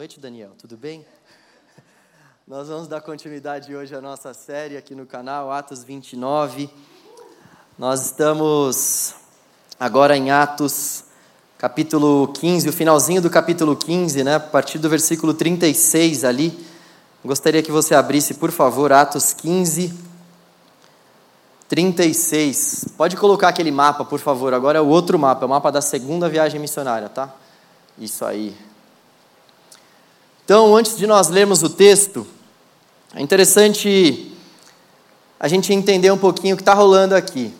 noite, Daniel. Tudo bem? Nós vamos dar continuidade hoje à nossa série aqui no canal, Atos 29. Nós estamos agora em Atos, capítulo 15, o finalzinho do capítulo 15, né? A partir do versículo 36 ali. Gostaria que você abrisse, por favor, Atos 15, 36. Pode colocar aquele mapa, por favor. Agora é o outro mapa, é o mapa da segunda viagem missionária, tá? Isso aí. Então, antes de nós lermos o texto, é interessante a gente entender um pouquinho o que está rolando aqui.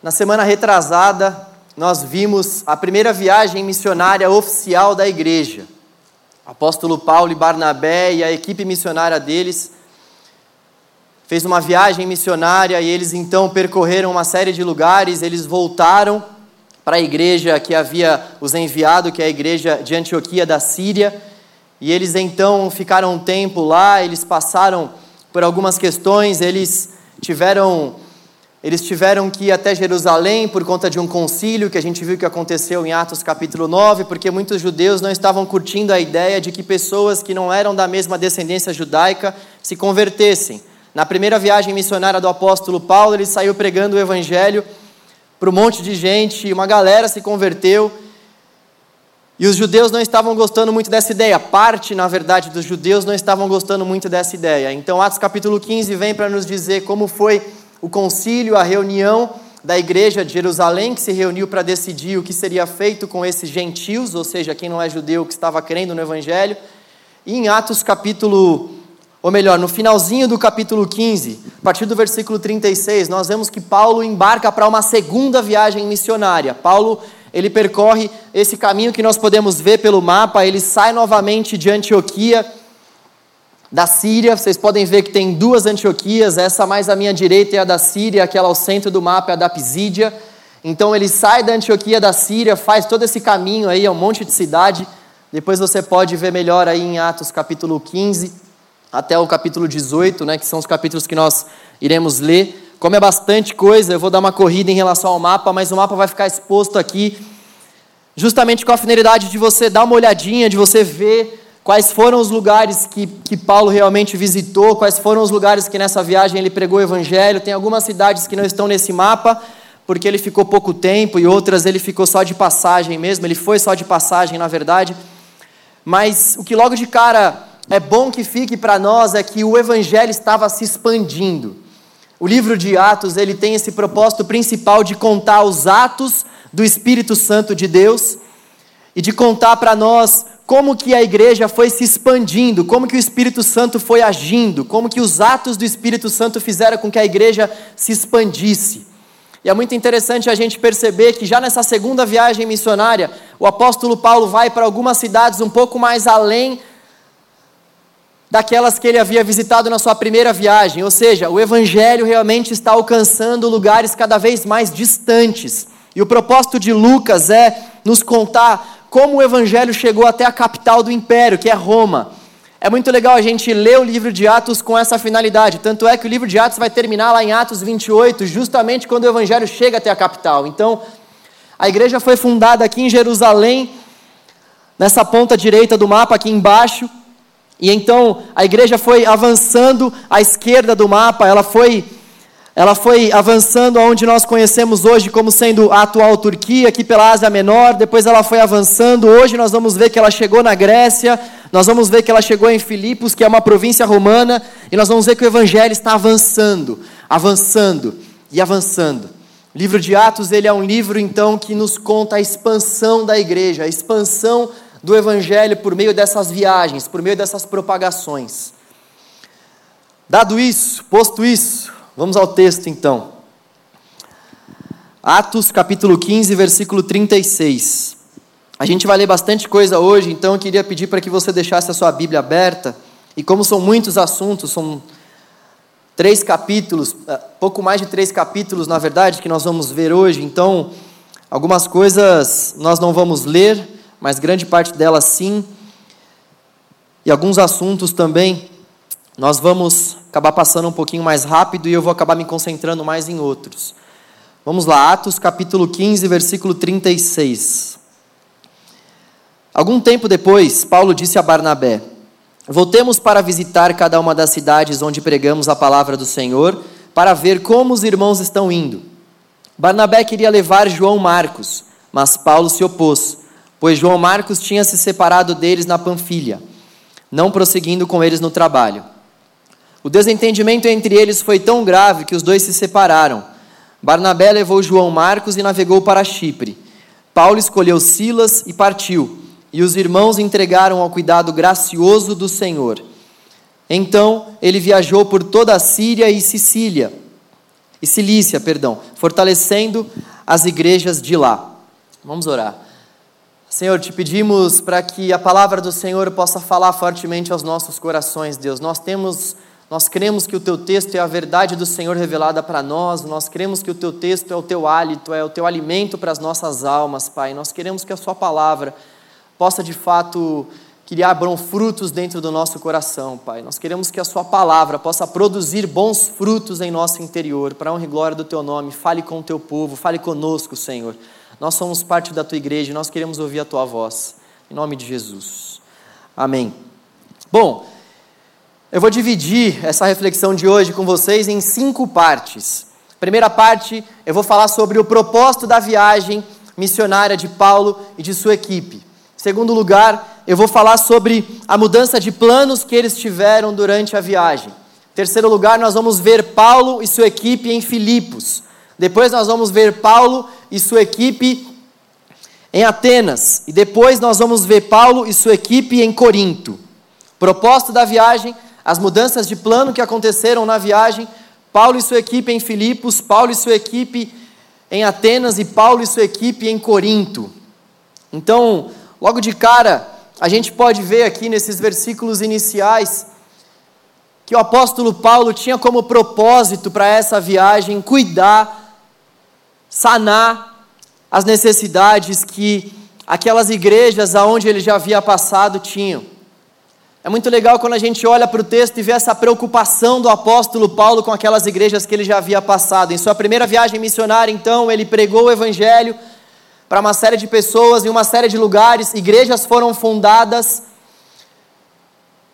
Na semana retrasada, nós vimos a primeira viagem missionária oficial da igreja. Apóstolo Paulo e Barnabé e a equipe missionária deles fez uma viagem missionária e eles então percorreram uma série de lugares, eles voltaram para a igreja que havia os enviado, que é a igreja de Antioquia da Síria, e eles então ficaram um tempo lá, eles passaram por algumas questões, eles tiveram eles tiveram que ir até Jerusalém por conta de um concílio que a gente viu que aconteceu em Atos capítulo 9, porque muitos judeus não estavam curtindo a ideia de que pessoas que não eram da mesma descendência judaica se convertessem. Na primeira viagem missionária do apóstolo Paulo, ele saiu pregando o evangelho para um monte de gente, uma galera se converteu, e os judeus não estavam gostando muito dessa ideia. Parte, na verdade, dos judeus não estavam gostando muito dessa ideia. Então, Atos capítulo 15 vem para nos dizer como foi o concílio, a reunião da igreja de Jerusalém, que se reuniu para decidir o que seria feito com esses gentios, ou seja, quem não é judeu que estava crendo no evangelho. E em Atos capítulo, ou melhor, no finalzinho do capítulo 15, a partir do versículo 36, nós vemos que Paulo embarca para uma segunda viagem missionária. Paulo ele percorre esse caminho que nós podemos ver pelo mapa, ele sai novamente de Antioquia, da Síria. Vocês podem ver que tem duas Antioquias, essa mais à minha direita é a da Síria, aquela ao centro do mapa é a da Pisídia. Então ele sai da Antioquia da Síria, faz todo esse caminho aí, é um monte de cidade. Depois você pode ver melhor aí em Atos capítulo 15 até o capítulo 18, né, que são os capítulos que nós iremos ler. Como é bastante coisa, eu vou dar uma corrida em relação ao mapa, mas o mapa vai ficar exposto aqui, justamente com a finalidade de você dar uma olhadinha, de você ver quais foram os lugares que, que Paulo realmente visitou, quais foram os lugares que nessa viagem ele pregou o evangelho. Tem algumas cidades que não estão nesse mapa, porque ele ficou pouco tempo, e outras ele ficou só de passagem mesmo, ele foi só de passagem, na verdade. Mas o que logo de cara é bom que fique para nós é que o evangelho estava se expandindo. O livro de Atos, ele tem esse propósito principal de contar os atos do Espírito Santo de Deus e de contar para nós como que a igreja foi se expandindo, como que o Espírito Santo foi agindo, como que os atos do Espírito Santo fizeram com que a igreja se expandisse. E é muito interessante a gente perceber que já nessa segunda viagem missionária, o apóstolo Paulo vai para algumas cidades um pouco mais além daquelas que ele havia visitado na sua primeira viagem, ou seja, o Evangelho realmente está alcançando lugares cada vez mais distantes. E o propósito de Lucas é nos contar como o Evangelho chegou até a capital do império, que é Roma. É muito legal a gente ler o livro de Atos com essa finalidade. Tanto é que o livro de Atos vai terminar lá em Atos 28, justamente quando o Evangelho chega até a capital. Então, a igreja foi fundada aqui em Jerusalém, nessa ponta direita do mapa, aqui embaixo. E então a igreja foi avançando à esquerda do mapa, ela foi ela foi avançando aonde nós conhecemos hoje como sendo a atual Turquia, aqui pela Ásia Menor, depois ela foi avançando, hoje nós vamos ver que ela chegou na Grécia, nós vamos ver que ela chegou em Filipos, que é uma província romana, e nós vamos ver que o evangelho está avançando, avançando e avançando. O livro de Atos, ele é um livro então que nos conta a expansão da igreja, a expansão do Evangelho por meio dessas viagens, por meio dessas propagações. Dado isso, posto isso, vamos ao texto então. Atos capítulo 15, versículo 36. A gente vai ler bastante coisa hoje, então eu queria pedir para que você deixasse a sua Bíblia aberta. E como são muitos assuntos, são três capítulos, eh, pouco mais de três capítulos, na verdade, que nós vamos ver hoje, então algumas coisas nós não vamos ler, mas grande parte delas sim. E alguns assuntos também nós vamos acabar passando um pouquinho mais rápido e eu vou acabar me concentrando mais em outros. Vamos lá, Atos capítulo 15, versículo 36. Algum tempo depois, Paulo disse a Barnabé: Voltemos para visitar cada uma das cidades onde pregamos a palavra do Senhor, para ver como os irmãos estão indo. Barnabé queria levar João Marcos, mas Paulo se opôs, pois João Marcos tinha se separado deles na Panfilha, não prosseguindo com eles no trabalho. O desentendimento entre eles foi tão grave que os dois se separaram. Barnabé levou João Marcos e navegou para Chipre. Paulo escolheu Silas e partiu, e os irmãos entregaram ao cuidado gracioso do Senhor. Então ele viajou por toda a Síria e Sicília, e Cilícia, perdão, fortalecendo as igrejas de lá. Vamos orar. Senhor, te pedimos para que a palavra do Senhor possa falar fortemente aos nossos corações, Deus. Nós temos nós cremos que o teu texto é a verdade do Senhor revelada para nós, nós cremos que o teu texto é o teu hálito, é o teu alimento para as nossas almas, Pai. Nós queremos que a Sua palavra possa de fato que abram frutos dentro do nosso coração, Pai. Nós queremos que a Sua palavra possa produzir bons frutos em nosso interior, para honra e glória do Teu nome. Fale com o Teu povo, fale conosco, Senhor. Nós somos parte da Tua igreja e nós queremos ouvir a Tua voz. Em nome de Jesus. Amém. Bom, eu vou dividir essa reflexão de hoje com vocês em cinco partes. Primeira parte, eu vou falar sobre o propósito da viagem missionária de Paulo e de sua equipe. Segundo lugar, eu vou falar sobre a mudança de planos que eles tiveram durante a viagem. Terceiro lugar, nós vamos ver Paulo e sua equipe em Filipos. Depois nós vamos ver Paulo e sua equipe em Atenas. E depois nós vamos ver Paulo e sua equipe em Corinto. Propósito da viagem, as mudanças de plano que aconteceram na viagem, Paulo e sua equipe em Filipos, Paulo e sua equipe em Atenas e Paulo e sua equipe em Corinto. Então, logo de cara, a gente pode ver aqui nesses versículos iniciais que o apóstolo Paulo tinha como propósito para essa viagem cuidar, sanar as necessidades que aquelas igrejas aonde ele já havia passado tinham. É muito legal quando a gente olha para o texto e vê essa preocupação do apóstolo Paulo com aquelas igrejas que ele já havia passado. Em sua primeira viagem missionária, então, ele pregou o evangelho para uma série de pessoas em uma série de lugares, igrejas foram fundadas.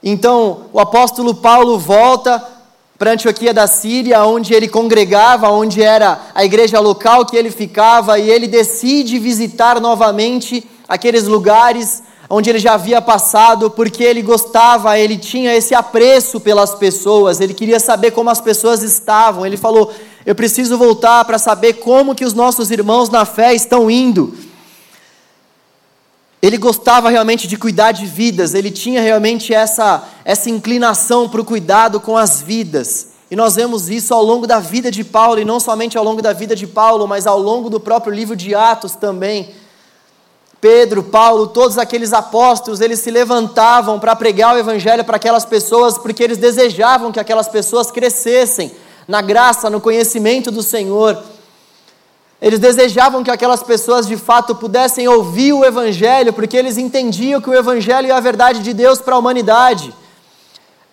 Então, o apóstolo Paulo volta para Antioquia da Síria, onde ele congregava, onde era a igreja local que ele ficava, e ele decide visitar novamente aqueles lugares onde ele já havia passado, porque ele gostava, ele tinha esse apreço pelas pessoas, ele queria saber como as pessoas estavam. Ele falou: "Eu preciso voltar para saber como que os nossos irmãos na fé estão indo". Ele gostava realmente de cuidar de vidas, ele tinha realmente essa essa inclinação para o cuidado com as vidas. E nós vemos isso ao longo da vida de Paulo, e não somente ao longo da vida de Paulo, mas ao longo do próprio livro de Atos também. Pedro, Paulo, todos aqueles apóstolos, eles se levantavam para pregar o evangelho para aquelas pessoas, porque eles desejavam que aquelas pessoas crescessem na graça, no conhecimento do Senhor. Eles desejavam que aquelas pessoas de fato pudessem ouvir o evangelho, porque eles entendiam que o evangelho é a verdade de Deus para a humanidade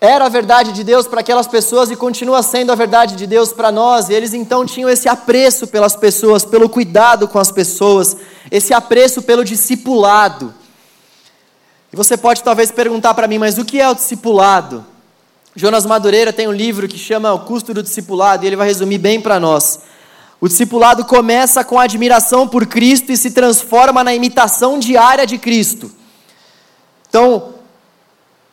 era a verdade de Deus para aquelas pessoas e continua sendo a verdade de Deus para nós. E eles então tinham esse apreço pelas pessoas, pelo cuidado com as pessoas, esse apreço pelo discipulado. E você pode talvez perguntar para mim, mas o que é o discipulado? Jonas Madureira tem um livro que chama O Custo do Discipulado e ele vai resumir bem para nós. O discipulado começa com a admiração por Cristo e se transforma na imitação diária de Cristo. Então,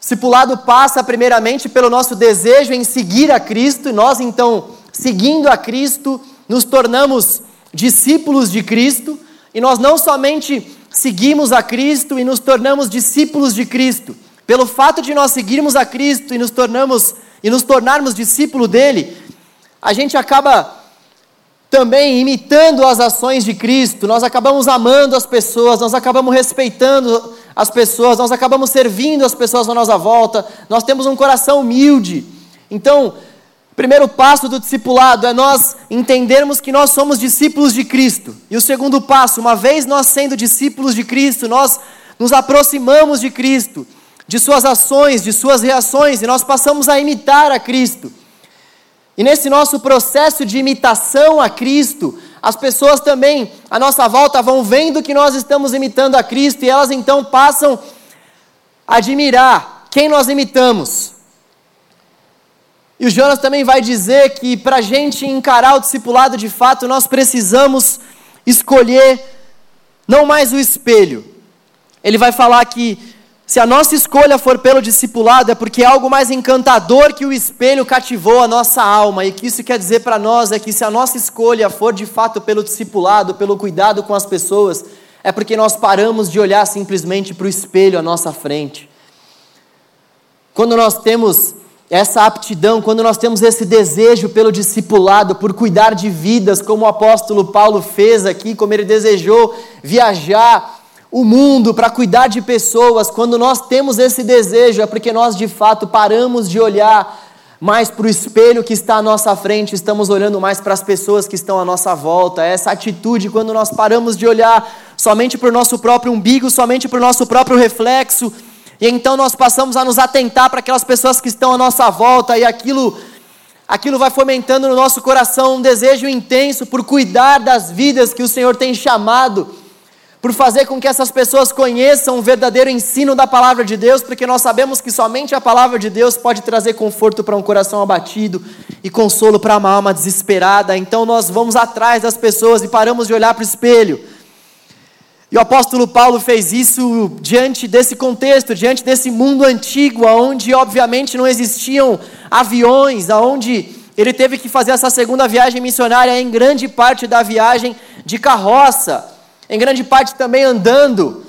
Discipulado passa primeiramente pelo nosso desejo em seguir a Cristo, e nós então, seguindo a Cristo, nos tornamos discípulos de Cristo, e nós não somente seguimos a Cristo e nos tornamos discípulos de Cristo, pelo fato de nós seguirmos a Cristo e nos tornamos e nos tornarmos discípulo dele, a gente acaba também imitando as ações de Cristo, nós acabamos amando as pessoas, nós acabamos respeitando as pessoas, nós acabamos servindo as pessoas à nossa volta, nós temos um coração humilde. Então, o primeiro passo do discipulado é nós entendermos que nós somos discípulos de Cristo. E o segundo passo, uma vez nós sendo discípulos de Cristo, nós nos aproximamos de Cristo, de suas ações, de suas reações, e nós passamos a imitar a Cristo. E nesse nosso processo de imitação a Cristo, as pessoas também à nossa volta vão vendo que nós estamos imitando a Cristo e elas então passam a admirar quem nós imitamos. E o Jonas também vai dizer que para a gente encarar o discipulado de fato, nós precisamos escolher não mais o espelho. Ele vai falar que se a nossa escolha for pelo discipulado, é porque é algo mais encantador que o espelho cativou a nossa alma. E que isso quer dizer para nós é que se a nossa escolha for de fato pelo discipulado, pelo cuidado com as pessoas, é porque nós paramos de olhar simplesmente para o espelho à nossa frente. Quando nós temos essa aptidão, quando nós temos esse desejo pelo discipulado, por cuidar de vidas, como o apóstolo Paulo fez aqui, como ele desejou viajar o mundo para cuidar de pessoas, quando nós temos esse desejo, é porque nós de fato paramos de olhar mais para o espelho que está à nossa frente, estamos olhando mais para as pessoas que estão à nossa volta. Essa atitude, quando nós paramos de olhar somente para o nosso próprio umbigo, somente para o nosso próprio reflexo, e então nós passamos a nos atentar para aquelas pessoas que estão à nossa volta e aquilo aquilo vai fomentando no nosso coração um desejo intenso por cuidar das vidas que o Senhor tem chamado, por fazer com que essas pessoas conheçam o verdadeiro ensino da palavra de Deus, porque nós sabemos que somente a palavra de Deus pode trazer conforto para um coração abatido e consolo para uma alma desesperada. Então nós vamos atrás das pessoas e paramos de olhar para o espelho e o apóstolo Paulo fez isso diante desse contexto, diante desse mundo antigo, onde obviamente não existiam aviões, onde ele teve que fazer essa segunda viagem missionária, em grande parte da viagem de carroça, em grande parte também andando.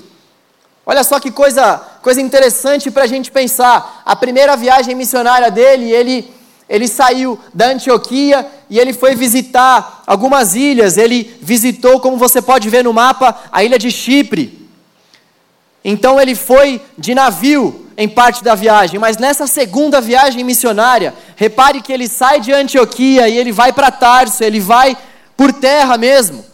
Olha só que coisa, coisa interessante para a gente pensar. A primeira viagem missionária dele, ele ele saiu da Antioquia e ele foi visitar algumas ilhas. Ele visitou, como você pode ver no mapa, a ilha de Chipre. Então ele foi de navio em parte da viagem, mas nessa segunda viagem missionária, repare que ele sai de Antioquia e ele vai para Tarso, ele vai por terra mesmo.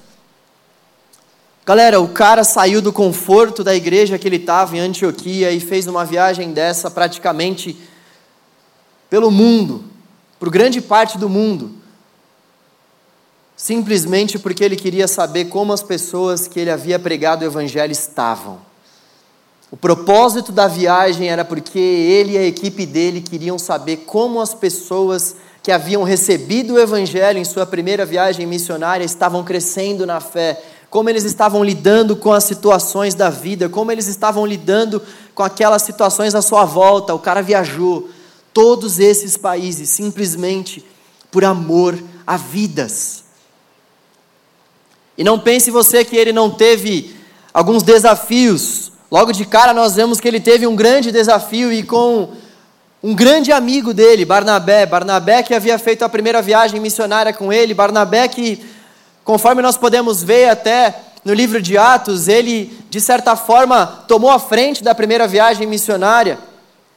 Galera, o cara saiu do conforto da igreja que ele estava em Antioquia e fez uma viagem dessa praticamente pelo mundo por grande parte do mundo, simplesmente porque ele queria saber como as pessoas que ele havia pregado o Evangelho estavam. O propósito da viagem era porque ele e a equipe dele queriam saber como as pessoas que haviam recebido o Evangelho em sua primeira viagem missionária estavam crescendo na fé, como eles estavam lidando com as situações da vida, como eles estavam lidando com aquelas situações à sua volta. O cara viajou, todos esses países simplesmente por amor a vidas. E não pense você que ele não teve alguns desafios. Logo de cara nós vemos que ele teve um grande desafio e com um grande amigo dele, Barnabé. Barnabé que havia feito a primeira viagem missionária com ele. Barnabé que, conforme nós podemos ver até no livro de Atos, ele de certa forma tomou a frente da primeira viagem missionária.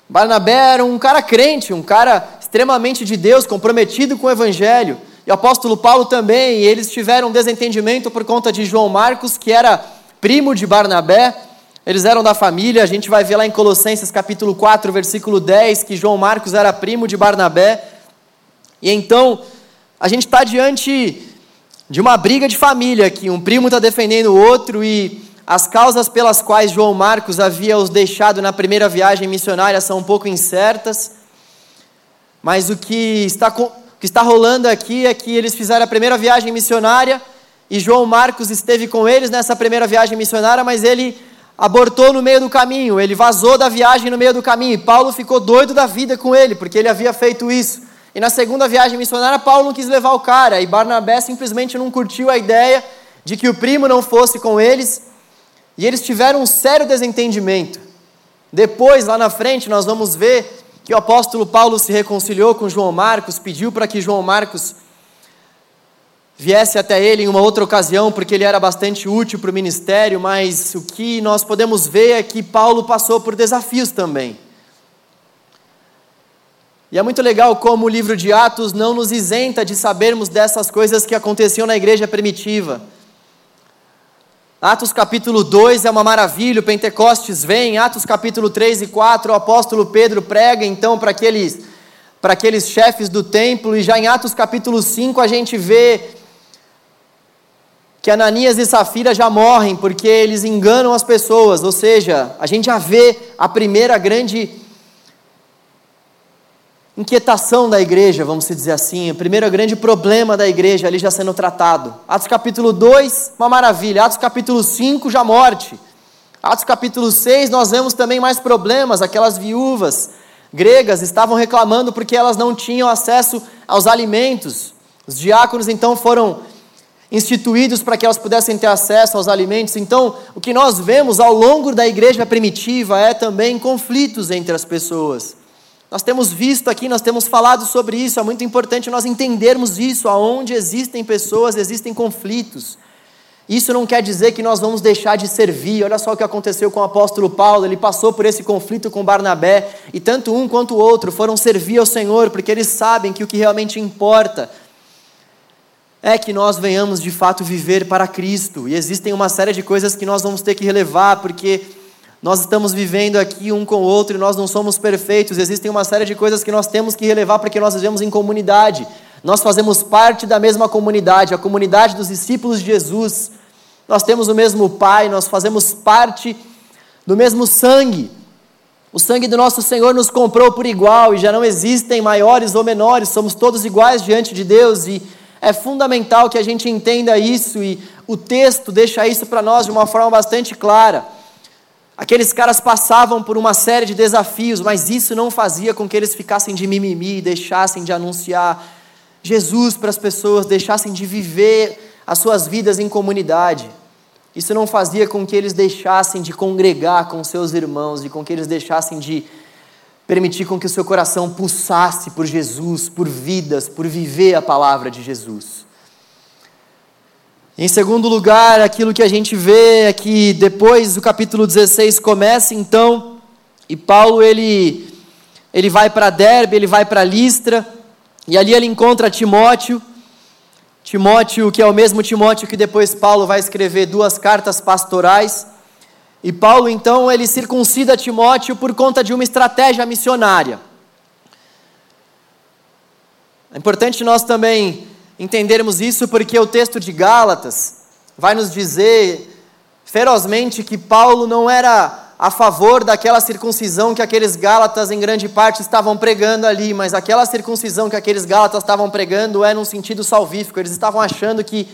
Barnabé era um cara crente, um cara extremamente de Deus, comprometido com o Evangelho. E o apóstolo Paulo também, e eles tiveram um desentendimento por conta de João Marcos, que era primo de Barnabé. Eles eram da família, a gente vai ver lá em Colossenses capítulo 4, versículo 10, que João Marcos era primo de Barnabé. E então, a gente está diante de uma briga de família aqui, um primo está defendendo o outro e as causas pelas quais João Marcos havia os deixado na primeira viagem missionária são um pouco incertas, mas o que está, o que está rolando aqui é que eles fizeram a primeira viagem missionária e João Marcos esteve com eles nessa primeira viagem missionária, mas ele abortou no meio do caminho, ele vazou da viagem no meio do caminho, e Paulo ficou doido da vida com ele, porque ele havia feito isso. E na segunda viagem missionária, Paulo não quis levar o cara, e Barnabé simplesmente não curtiu a ideia de que o primo não fosse com eles, e eles tiveram um sério desentendimento. Depois, lá na frente, nós vamos ver que o apóstolo Paulo se reconciliou com João Marcos, pediu para que João Marcos viesse até ele em uma outra ocasião, porque ele era bastante útil para o ministério, mas o que nós podemos ver é que Paulo passou por desafios também. E é muito legal como o livro de Atos não nos isenta de sabermos dessas coisas que aconteciam na igreja primitiva. Atos capítulo 2 é uma maravilha, o Pentecostes vem, Atos capítulo 3 e 4, o apóstolo Pedro prega então para aqueles, para aqueles chefes do templo, e já em Atos capítulo 5 a gente vê que Ananias e Safira já morrem porque eles enganam as pessoas, ou seja, a gente já vê a primeira grande inquietação da igreja, vamos dizer assim, o primeiro grande problema da igreja ali já sendo tratado. Atos capítulo 2, uma maravilha. Atos capítulo 5, já morte. Atos capítulo 6, nós vemos também mais problemas, aquelas viúvas gregas estavam reclamando porque elas não tinham acesso aos alimentos. Os diáconos então foram instituídos para que elas pudessem ter acesso aos alimentos. Então, o que nós vemos ao longo da igreja primitiva é também conflitos entre as pessoas. Nós temos visto aqui, nós temos falado sobre isso, é muito importante nós entendermos isso, aonde existem pessoas, existem conflitos. Isso não quer dizer que nós vamos deixar de servir. Olha só o que aconteceu com o apóstolo Paulo. Ele passou por esse conflito com Barnabé, e tanto um quanto o outro foram servir ao Senhor, porque eles sabem que o que realmente importa é que nós venhamos de fato viver para Cristo. E existem uma série de coisas que nós vamos ter que relevar, porque nós estamos vivendo aqui um com o outro e nós não somos perfeitos. Existem uma série de coisas que nós temos que relevar porque nós vivemos em comunidade. Nós fazemos parte da mesma comunidade, a comunidade dos discípulos de Jesus. Nós temos o mesmo Pai, nós fazemos parte do mesmo sangue. O sangue do nosso Senhor nos comprou por igual e já não existem maiores ou menores, somos todos iguais diante de Deus e é fundamental que a gente entenda isso e o texto deixa isso para nós de uma forma bastante clara. Aqueles caras passavam por uma série de desafios, mas isso não fazia com que eles ficassem de mimimi, deixassem de anunciar Jesus para as pessoas, deixassem de viver as suas vidas em comunidade. Isso não fazia com que eles deixassem de congregar com seus irmãos e com que eles deixassem de permitir com que o seu coração pulsasse por Jesus, por vidas, por viver a palavra de Jesus. Em segundo lugar, aquilo que a gente vê é que depois do capítulo 16 começa então, e Paulo ele ele vai para Derbe, ele vai para Listra, e ali ele encontra Timóteo. Timóteo, que é o mesmo Timóteo que depois Paulo vai escrever duas cartas pastorais. E Paulo, então, ele circuncida Timóteo por conta de uma estratégia missionária. É importante nós também entendermos isso porque o texto de Gálatas vai nos dizer ferozmente que Paulo não era a favor daquela circuncisão que aqueles Gálatas, em grande parte, estavam pregando ali, mas aquela circuncisão que aqueles Gálatas estavam pregando é num sentido salvífico. Eles estavam achando que,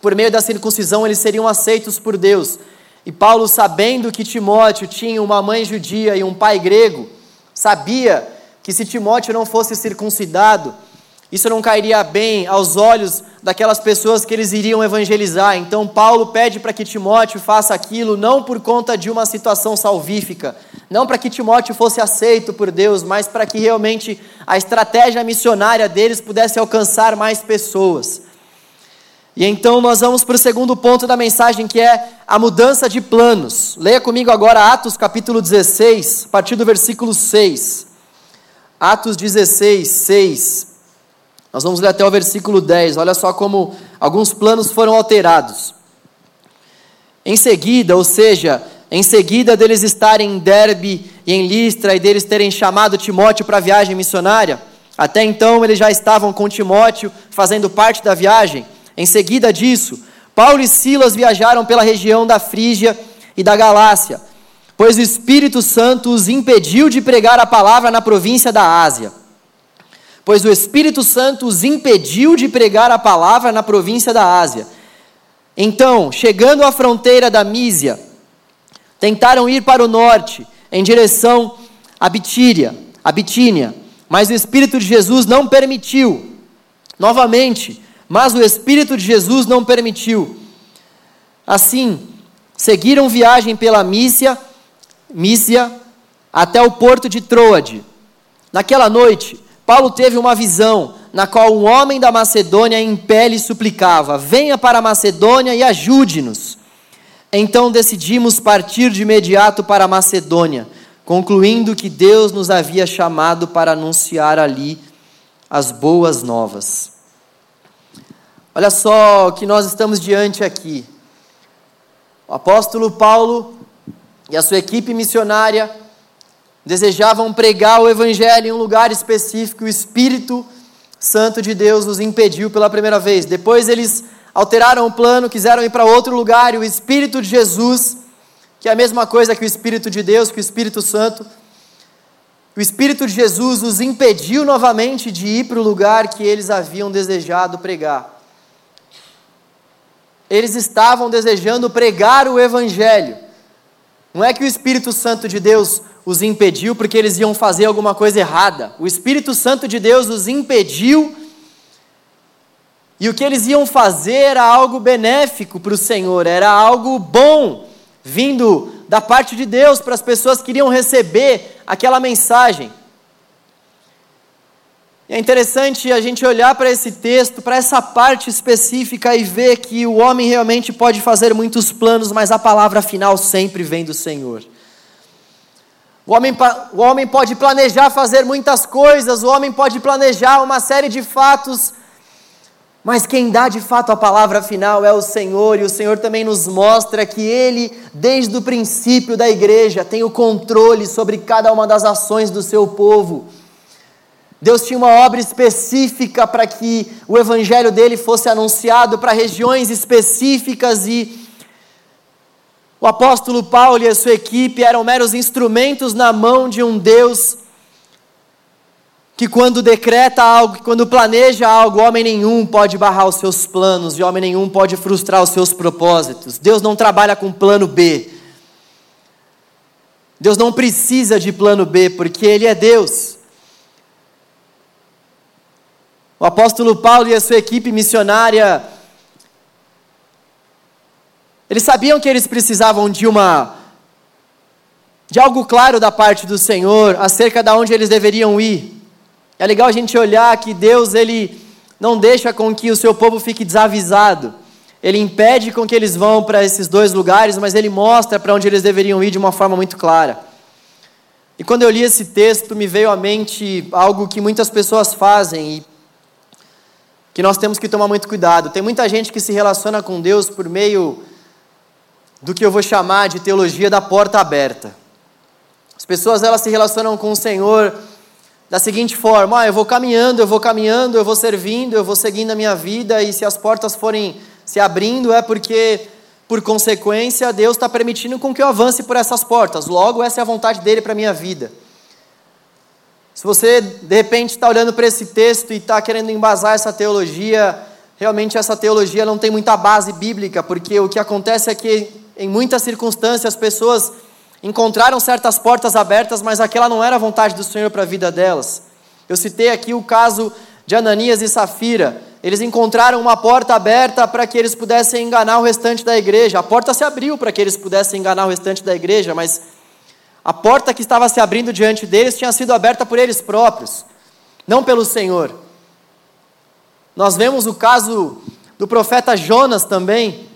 por meio da circuncisão, eles seriam aceitos por Deus. E Paulo, sabendo que Timóteo tinha uma mãe judia e um pai grego, sabia que se Timóteo não fosse circuncidado, isso não cairia bem aos olhos daquelas pessoas que eles iriam evangelizar. Então, Paulo pede para que Timóteo faça aquilo não por conta de uma situação salvífica, não para que Timóteo fosse aceito por Deus, mas para que realmente a estratégia missionária deles pudesse alcançar mais pessoas. E então nós vamos para o segundo ponto da mensagem, que é a mudança de planos. Leia comigo agora Atos capítulo 16, a partir do versículo 6. Atos 16, 6. Nós vamos ler até o versículo 10. Olha só como alguns planos foram alterados. Em seguida, ou seja, em seguida deles estarem em Derbe e em Listra e deles terem chamado Timóteo para a viagem missionária, até então eles já estavam com Timóteo fazendo parte da viagem. Em seguida disso, Paulo e Silas viajaram pela região da Frígia e da Galácia, pois o Espírito Santo os impediu de pregar a palavra na província da Ásia. Pois o Espírito Santo os impediu de pregar a palavra na província da Ásia. Então, chegando à fronteira da Mísia, tentaram ir para o norte, em direção a Bitíria, a Bitínia, mas o Espírito de Jesus não permitiu. Novamente, mas o Espírito de Jesus não permitiu. Assim, seguiram viagem pela Mísia, Mísia até o porto de Troade. Naquela noite, Paulo teve uma visão na qual um homem da Macedônia em pé lhe suplicava: Venha para a Macedônia e ajude-nos. Então decidimos partir de imediato para a Macedônia, concluindo que Deus nos havia chamado para anunciar ali as boas novas. Olha só o que nós estamos diante aqui. O apóstolo Paulo e a sua equipe missionária desejavam pregar o evangelho em um lugar específico, o Espírito Santo de Deus os impediu pela primeira vez. Depois eles alteraram o plano, quiseram ir para outro lugar, e o Espírito de Jesus, que é a mesma coisa que o Espírito de Deus, que o Espírito Santo, o Espírito de Jesus os impediu novamente de ir para o lugar que eles haviam desejado pregar. Eles estavam desejando pregar o Evangelho. Não é que o Espírito Santo de Deus os impediu porque eles iam fazer alguma coisa errada. O Espírito Santo de Deus os impediu. E o que eles iam fazer era algo benéfico para o Senhor, era algo bom, vindo da parte de Deus para as pessoas que iriam receber aquela mensagem. É interessante a gente olhar para esse texto, para essa parte específica e ver que o homem realmente pode fazer muitos planos, mas a palavra final sempre vem do Senhor. O homem, o homem pode planejar fazer muitas coisas, o homem pode planejar uma série de fatos, mas quem dá de fato a palavra final é o Senhor, e o Senhor também nos mostra que Ele, desde o princípio da igreja, tem o controle sobre cada uma das ações do seu povo. Deus tinha uma obra específica para que o evangelho dele fosse anunciado para regiões específicas e o apóstolo Paulo e a sua equipe eram meros instrumentos na mão de um Deus que quando decreta algo, quando planeja algo, homem nenhum pode barrar os seus planos e homem nenhum pode frustrar os seus propósitos. Deus não trabalha com plano B. Deus não precisa de plano B, porque Ele é Deus. O apóstolo Paulo e a sua equipe missionária, eles sabiam que eles precisavam de uma de algo claro da parte do Senhor acerca de onde eles deveriam ir. É legal a gente olhar que Deus ele não deixa com que o seu povo fique desavisado. Ele impede com que eles vão para esses dois lugares, mas ele mostra para onde eles deveriam ir de uma forma muito clara. E quando eu li esse texto, me veio à mente algo que muitas pessoas fazem e que nós temos que tomar muito cuidado. Tem muita gente que se relaciona com Deus por meio do que eu vou chamar de teologia da porta aberta. As pessoas elas se relacionam com o Senhor da seguinte forma: ah, eu vou caminhando, eu vou caminhando, eu vou servindo, eu vou seguindo a minha vida, e se as portas forem se abrindo é porque, por consequência, Deus está permitindo com que eu avance por essas portas. Logo, essa é a vontade dele para a minha vida. Se você de repente está olhando para esse texto e está querendo embasar essa teologia, realmente essa teologia não tem muita base bíblica, porque o que acontece é que em muitas circunstâncias as pessoas encontraram certas portas abertas, mas aquela não era a vontade do Senhor para a vida delas. Eu citei aqui o caso de Ananias e Safira. Eles encontraram uma porta aberta para que eles pudessem enganar o restante da igreja. A porta se abriu para que eles pudessem enganar o restante da igreja, mas a porta que estava se abrindo diante deles tinha sido aberta por eles próprios, não pelo Senhor. Nós vemos o caso do profeta Jonas também.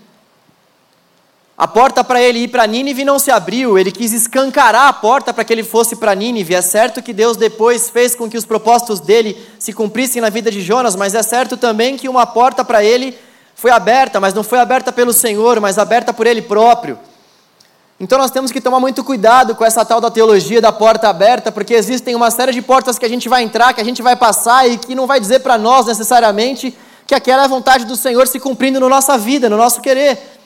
A porta para ele ir para Nínive não se abriu, ele quis escancarar a porta para que ele fosse para Nínive. É certo que Deus depois fez com que os propósitos dele se cumprissem na vida de Jonas, mas é certo também que uma porta para ele foi aberta, mas não foi aberta pelo Senhor, mas aberta por ele próprio. Então nós temos que tomar muito cuidado com essa tal da teologia da porta aberta, porque existem uma série de portas que a gente vai entrar, que a gente vai passar e que não vai dizer para nós necessariamente que aquela é a vontade do Senhor se cumprindo na nossa vida, no nosso querer.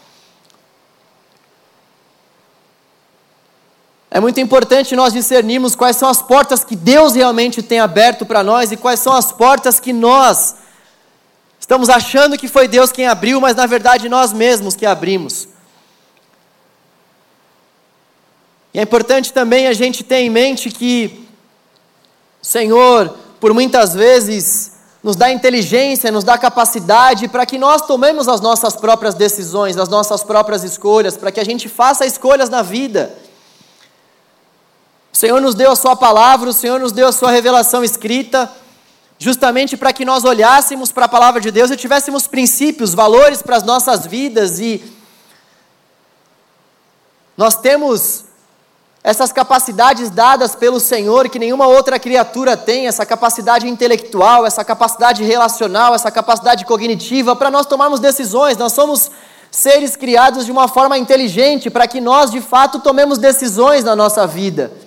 É muito importante nós discernirmos quais são as portas que Deus realmente tem aberto para nós e quais são as portas que nós estamos achando que foi Deus quem abriu, mas na verdade nós mesmos que abrimos. E é importante também a gente ter em mente que o Senhor, por muitas vezes, nos dá inteligência, nos dá capacidade para que nós tomemos as nossas próprias decisões, as nossas próprias escolhas, para que a gente faça escolhas na vida. O Senhor nos deu a Sua palavra, o Senhor nos deu a Sua revelação escrita, justamente para que nós olhássemos para a palavra de Deus e tivéssemos princípios, valores para as nossas vidas e nós temos essas capacidades dadas pelo Senhor que nenhuma outra criatura tem, essa capacidade intelectual, essa capacidade relacional, essa capacidade cognitiva, para nós tomarmos decisões. Nós somos seres criados de uma forma inteligente para que nós, de fato, tomemos decisões na nossa vida.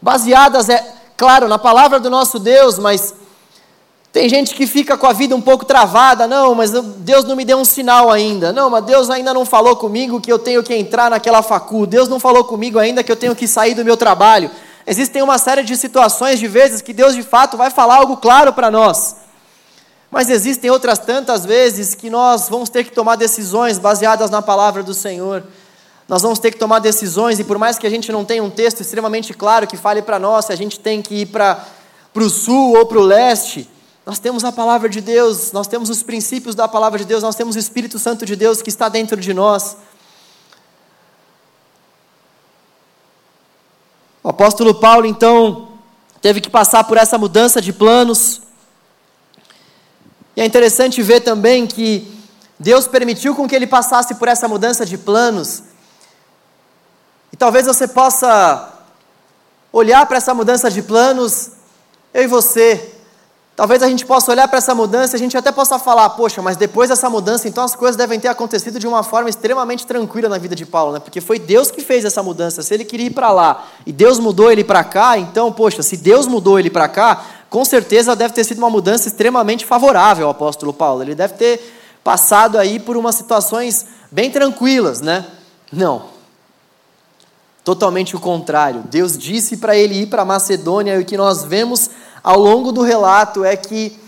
Baseadas, é claro, na palavra do nosso Deus, mas Tem gente que fica com a vida um pouco travada, não, mas Deus não me deu um sinal ainda. Não, mas Deus ainda não falou comigo que eu tenho que entrar naquela facu. Deus não falou comigo ainda que eu tenho que sair do meu trabalho. Existem uma série de situações, de vezes, que Deus de fato vai falar algo claro para nós. Mas existem outras tantas vezes que nós vamos ter que tomar decisões baseadas na palavra do Senhor. Nós vamos ter que tomar decisões, e por mais que a gente não tenha um texto extremamente claro que fale para nós se a gente tem que ir para o sul ou para o leste, nós temos a palavra de Deus, nós temos os princípios da palavra de Deus, nós temos o Espírito Santo de Deus que está dentro de nós. O apóstolo Paulo, então, teve que passar por essa mudança de planos. E é interessante ver também que Deus permitiu com que ele passasse por essa mudança de planos. E talvez você possa olhar para essa mudança de planos, eu e você, Talvez a gente possa olhar para essa mudança e a gente até possa falar, poxa, mas depois dessa mudança, então as coisas devem ter acontecido de uma forma extremamente tranquila na vida de Paulo, né? Porque foi Deus que fez essa mudança. Se ele queria ir para lá e Deus mudou ele para cá, então, poxa, se Deus mudou ele para cá, com certeza deve ter sido uma mudança extremamente favorável ao apóstolo Paulo. Ele deve ter passado aí por umas situações bem tranquilas, né? Não. Totalmente o contrário. Deus disse para ele ir para Macedônia e o que nós vemos ao longo do relato é que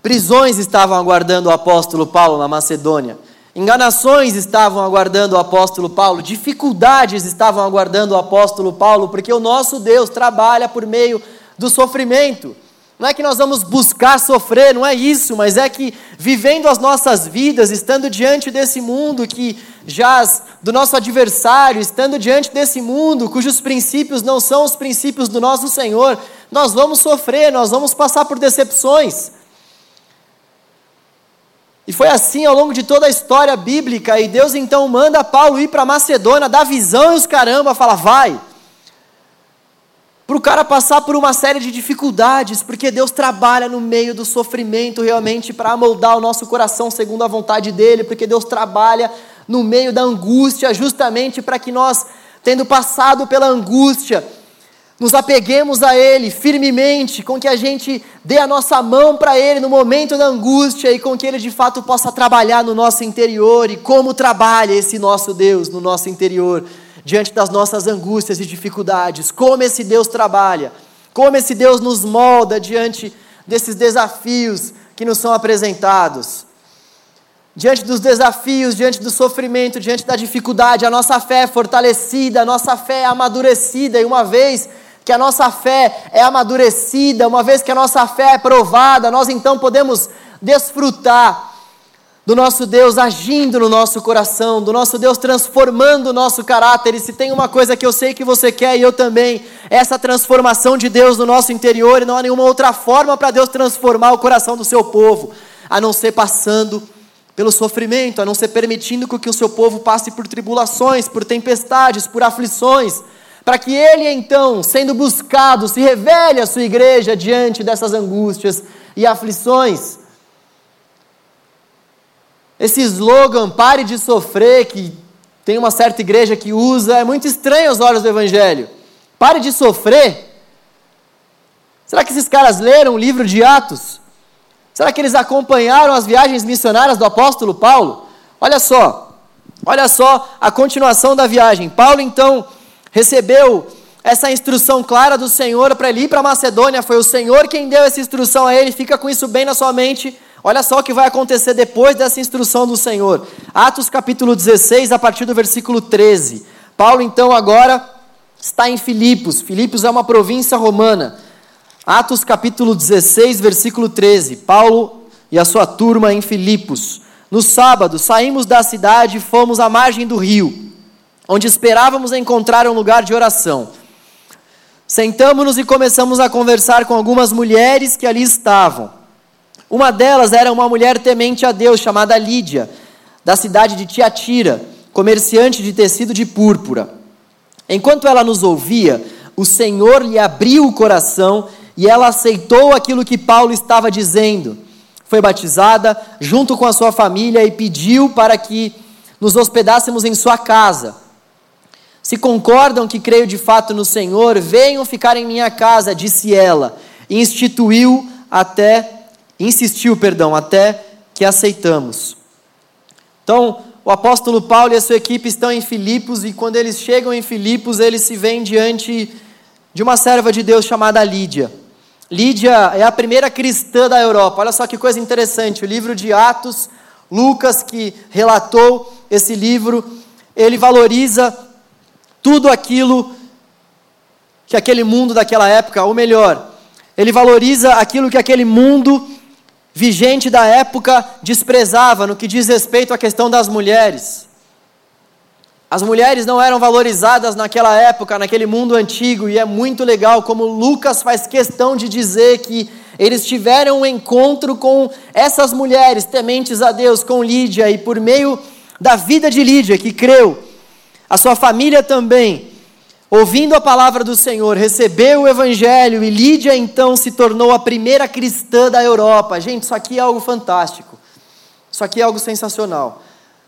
prisões estavam aguardando o apóstolo Paulo na Macedônia, enganações estavam aguardando o apóstolo Paulo, dificuldades estavam aguardando o apóstolo Paulo, porque o nosso Deus trabalha por meio do sofrimento. Não é que nós vamos buscar sofrer, não é isso, mas é que vivendo as nossas vidas, estando diante desse mundo que jaz do nosso adversário, estando diante desse mundo cujos princípios não são os princípios do nosso Senhor, nós vamos sofrer, nós vamos passar por decepções. E foi assim ao longo de toda a história bíblica, e Deus então manda Paulo ir para Macedônia, dá visão e os caramba, fala, vai. Para o cara passar por uma série de dificuldades, porque Deus trabalha no meio do sofrimento realmente para moldar o nosso coração segundo a vontade dEle, porque Deus trabalha no meio da angústia, justamente para que nós, tendo passado pela angústia, nos apeguemos a Ele firmemente, com que a gente dê a nossa mão para Ele no momento da angústia e com que Ele de fato possa trabalhar no nosso interior e como trabalha esse nosso Deus no nosso interior, diante das nossas angústias e dificuldades, como esse Deus trabalha, como esse Deus nos molda diante desses desafios que nos são apresentados. Diante dos desafios, diante do sofrimento, diante da dificuldade, a nossa fé é fortalecida, a nossa fé é amadurecida, e uma vez que a nossa fé é amadurecida, uma vez que a nossa fé é provada, nós então podemos desfrutar do nosso Deus agindo no nosso coração, do nosso Deus transformando o nosso caráter. E se tem uma coisa que eu sei que você quer e eu também, é essa transformação de Deus no nosso interior, e não há nenhuma outra forma para Deus transformar o coração do seu povo, a não ser passando pelo sofrimento, a não ser permitindo que o seu povo passe por tribulações, por tempestades, por aflições para que ele então, sendo buscado, se revele à sua igreja diante dessas angústias e aflições. Esse slogan, pare de sofrer, que tem uma certa igreja que usa, é muito estranho aos olhos do Evangelho. Pare de sofrer. Será que esses caras leram o livro de Atos? Será que eles acompanharam as viagens missionárias do apóstolo Paulo? Olha só, olha só a continuação da viagem. Paulo então recebeu essa instrução clara do Senhor para ele ir para Macedônia, foi o Senhor quem deu essa instrução a ele, fica com isso bem na sua mente. Olha só o que vai acontecer depois dessa instrução do Senhor. Atos capítulo 16, a partir do versículo 13. Paulo então agora está em Filipos. Filipos é uma província romana. Atos capítulo 16, versículo 13. Paulo e a sua turma em Filipos. No sábado, saímos da cidade e fomos à margem do rio onde esperávamos encontrar um lugar de oração. Sentamos-nos e começamos a conversar com algumas mulheres que ali estavam. Uma delas era uma mulher temente a Deus, chamada Lídia, da cidade de Tiatira, comerciante de tecido de púrpura. Enquanto ela nos ouvia, o Senhor lhe abriu o coração e ela aceitou aquilo que Paulo estava dizendo. Foi batizada junto com a sua família e pediu para que nos hospedássemos em sua casa. Se concordam que creio de fato no Senhor, venham ficar em minha casa, disse ela, e instituiu até insistiu, perdão, até que aceitamos. Então, o apóstolo Paulo e a sua equipe estão em Filipos e quando eles chegam em Filipos, eles se veem diante de uma serva de Deus chamada Lídia. Lídia é a primeira cristã da Europa. Olha só que coisa interessante, o livro de Atos, Lucas que relatou esse livro, ele valoriza tudo aquilo que aquele mundo daquela época, ou melhor, ele valoriza aquilo que aquele mundo vigente da época desprezava no que diz respeito à questão das mulheres. As mulheres não eram valorizadas naquela época, naquele mundo antigo, e é muito legal como Lucas faz questão de dizer que eles tiveram um encontro com essas mulheres tementes a Deus, com Lídia, e por meio da vida de Lídia, que creu, a sua família também, ouvindo a palavra do Senhor, recebeu o Evangelho e Lídia então se tornou a primeira cristã da Europa. Gente, isso aqui é algo fantástico. Isso aqui é algo sensacional.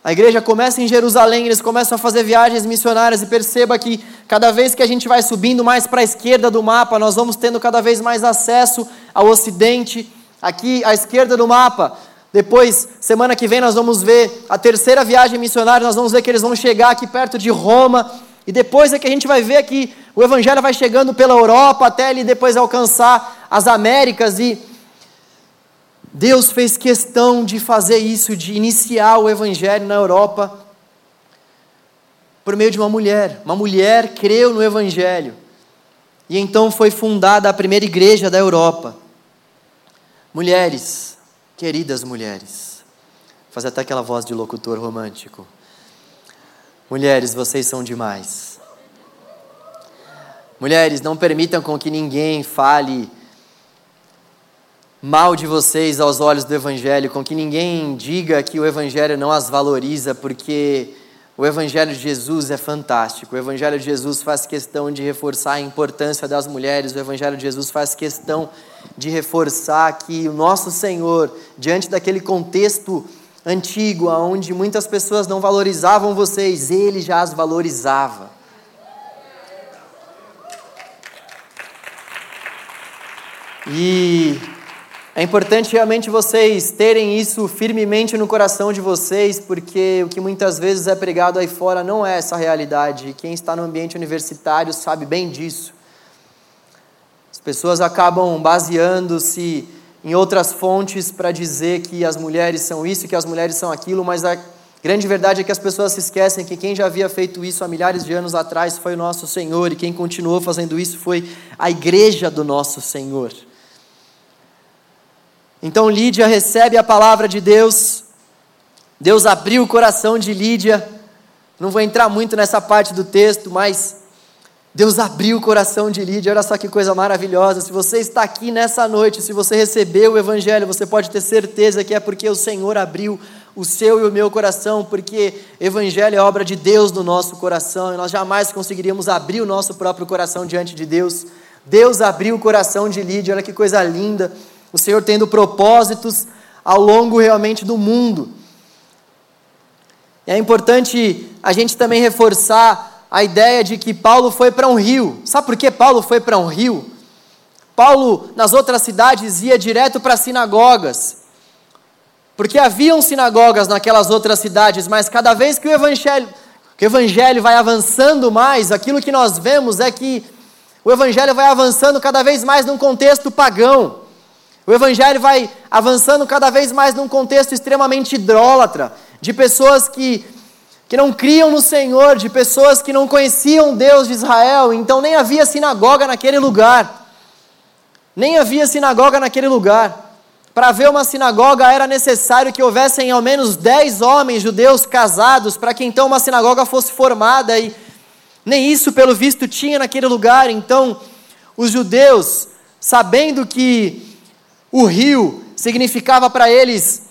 A igreja começa em Jerusalém, eles começam a fazer viagens missionárias e perceba que cada vez que a gente vai subindo mais para a esquerda do mapa, nós vamos tendo cada vez mais acesso ao ocidente. Aqui à esquerda do mapa, depois, semana que vem, nós vamos ver a terceira viagem missionária, nós vamos ver que eles vão chegar aqui perto de Roma, e depois é que a gente vai ver que o Evangelho vai chegando pela Europa até ele depois alcançar as Américas e Deus fez questão de fazer isso, de iniciar o Evangelho na Europa por meio de uma mulher. Uma mulher creu no Evangelho e então foi fundada a primeira igreja da Europa. Mulheres, queridas mulheres, fazer até aquela voz de locutor romântico. Mulheres, vocês são demais. Mulheres, não permitam com que ninguém fale mal de vocês aos olhos do Evangelho, com que ninguém diga que o Evangelho não as valoriza, porque o Evangelho de Jesus é fantástico. O Evangelho de Jesus faz questão de reforçar a importância das mulheres. O Evangelho de Jesus faz questão de reforçar que o nosso Senhor, diante daquele contexto antigo, onde muitas pessoas não valorizavam vocês, ele já as valorizava. E é importante realmente vocês terem isso firmemente no coração de vocês, porque o que muitas vezes é pregado aí fora não é essa realidade. Quem está no ambiente universitário sabe bem disso. As pessoas acabam baseando-se em outras fontes para dizer que as mulheres são isso, que as mulheres são aquilo, mas a grande verdade é que as pessoas se esquecem que quem já havia feito isso há milhares de anos atrás foi o nosso Senhor, e quem continuou fazendo isso foi a igreja do nosso Senhor. Então Lídia recebe a palavra de Deus, Deus abriu o coração de Lídia, não vou entrar muito nessa parte do texto, mas Deus abriu o coração de Lídia, olha só que coisa maravilhosa. Se você está aqui nessa noite, se você recebeu o Evangelho, você pode ter certeza que é porque o Senhor abriu o seu e o meu coração, porque Evangelho é obra de Deus no nosso coração e nós jamais conseguiríamos abrir o nosso próprio coração diante de Deus. Deus abriu o coração de Lídia, olha que coisa linda. O Senhor tendo propósitos ao longo realmente do mundo. É importante a gente também reforçar a ideia de que Paulo foi para um rio. Sabe por que Paulo foi para um rio? Paulo, nas outras cidades, ia direto para sinagogas. Porque haviam sinagogas naquelas outras cidades, mas cada vez que o evangelho, que o evangelho vai avançando mais, aquilo que nós vemos é que o evangelho vai avançando cada vez mais num contexto pagão. O evangelho vai avançando cada vez mais num contexto extremamente idólatra, de pessoas que que não criam no Senhor, de pessoas que não conheciam Deus de Israel, então nem havia sinagoga naquele lugar. Nem havia sinagoga naquele lugar. Para ver uma sinagoga era necessário que houvessem ao menos dez homens judeus casados, para que então uma sinagoga fosse formada, e nem isso, pelo visto, tinha naquele lugar. Então, os judeus, sabendo que o rio significava para eles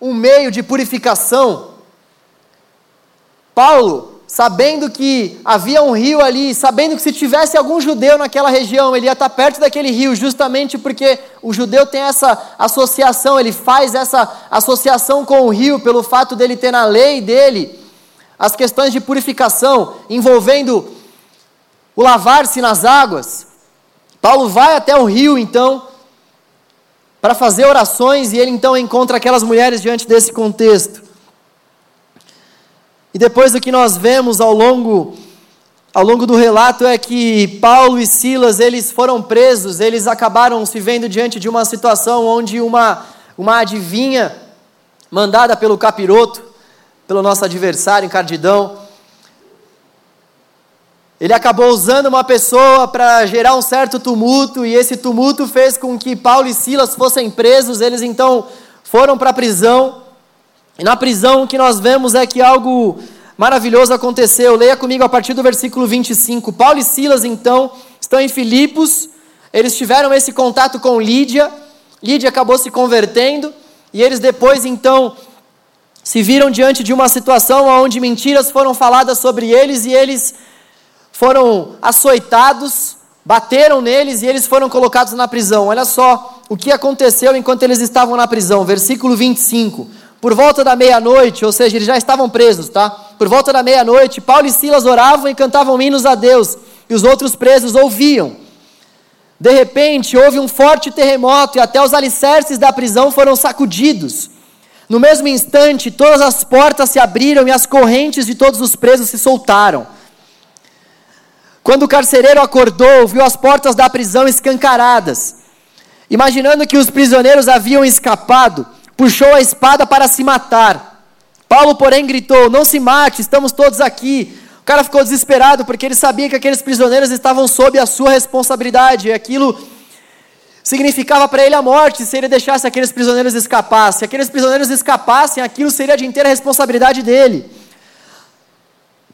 um meio de purificação, Paulo, sabendo que havia um rio ali, sabendo que se tivesse algum judeu naquela região, ele ia estar perto daquele rio, justamente porque o judeu tem essa associação, ele faz essa associação com o rio, pelo fato dele ter na lei dele as questões de purificação, envolvendo o lavar-se nas águas. Paulo vai até o rio, então, para fazer orações e ele então encontra aquelas mulheres diante desse contexto. E depois o que nós vemos ao longo ao longo do relato é que Paulo e Silas, eles foram presos, eles acabaram se vendo diante de uma situação onde uma uma adivinha mandada pelo capiroto, pelo nosso adversário encardidão, ele acabou usando uma pessoa para gerar um certo tumulto, e esse tumulto fez com que Paulo e Silas fossem presos. Eles então foram para a prisão, e na prisão o que nós vemos é que algo maravilhoso aconteceu. Leia comigo a partir do versículo 25. Paulo e Silas então estão em Filipos, eles tiveram esse contato com Lídia, Lídia acabou se convertendo, e eles depois então se viram diante de uma situação onde mentiras foram faladas sobre eles e eles foram açoitados, bateram neles e eles foram colocados na prisão. Olha só o que aconteceu enquanto eles estavam na prisão. Versículo 25. Por volta da meia-noite, ou seja, eles já estavam presos, tá? Por volta da meia-noite, Paulo e Silas oravam e cantavam hinos a Deus, e os outros presos ouviam. De repente, houve um forte terremoto e até os alicerces da prisão foram sacudidos. No mesmo instante, todas as portas se abriram e as correntes de todos os presos se soltaram. Quando o carcereiro acordou, viu as portas da prisão escancaradas. Imaginando que os prisioneiros haviam escapado, puxou a espada para se matar. Paulo, porém, gritou: Não se mate, estamos todos aqui. O cara ficou desesperado porque ele sabia que aqueles prisioneiros estavam sob a sua responsabilidade e aquilo significava para ele a morte se ele deixasse aqueles prisioneiros escapar. Se aqueles prisioneiros escapassem, aquilo seria de inteira responsabilidade dele.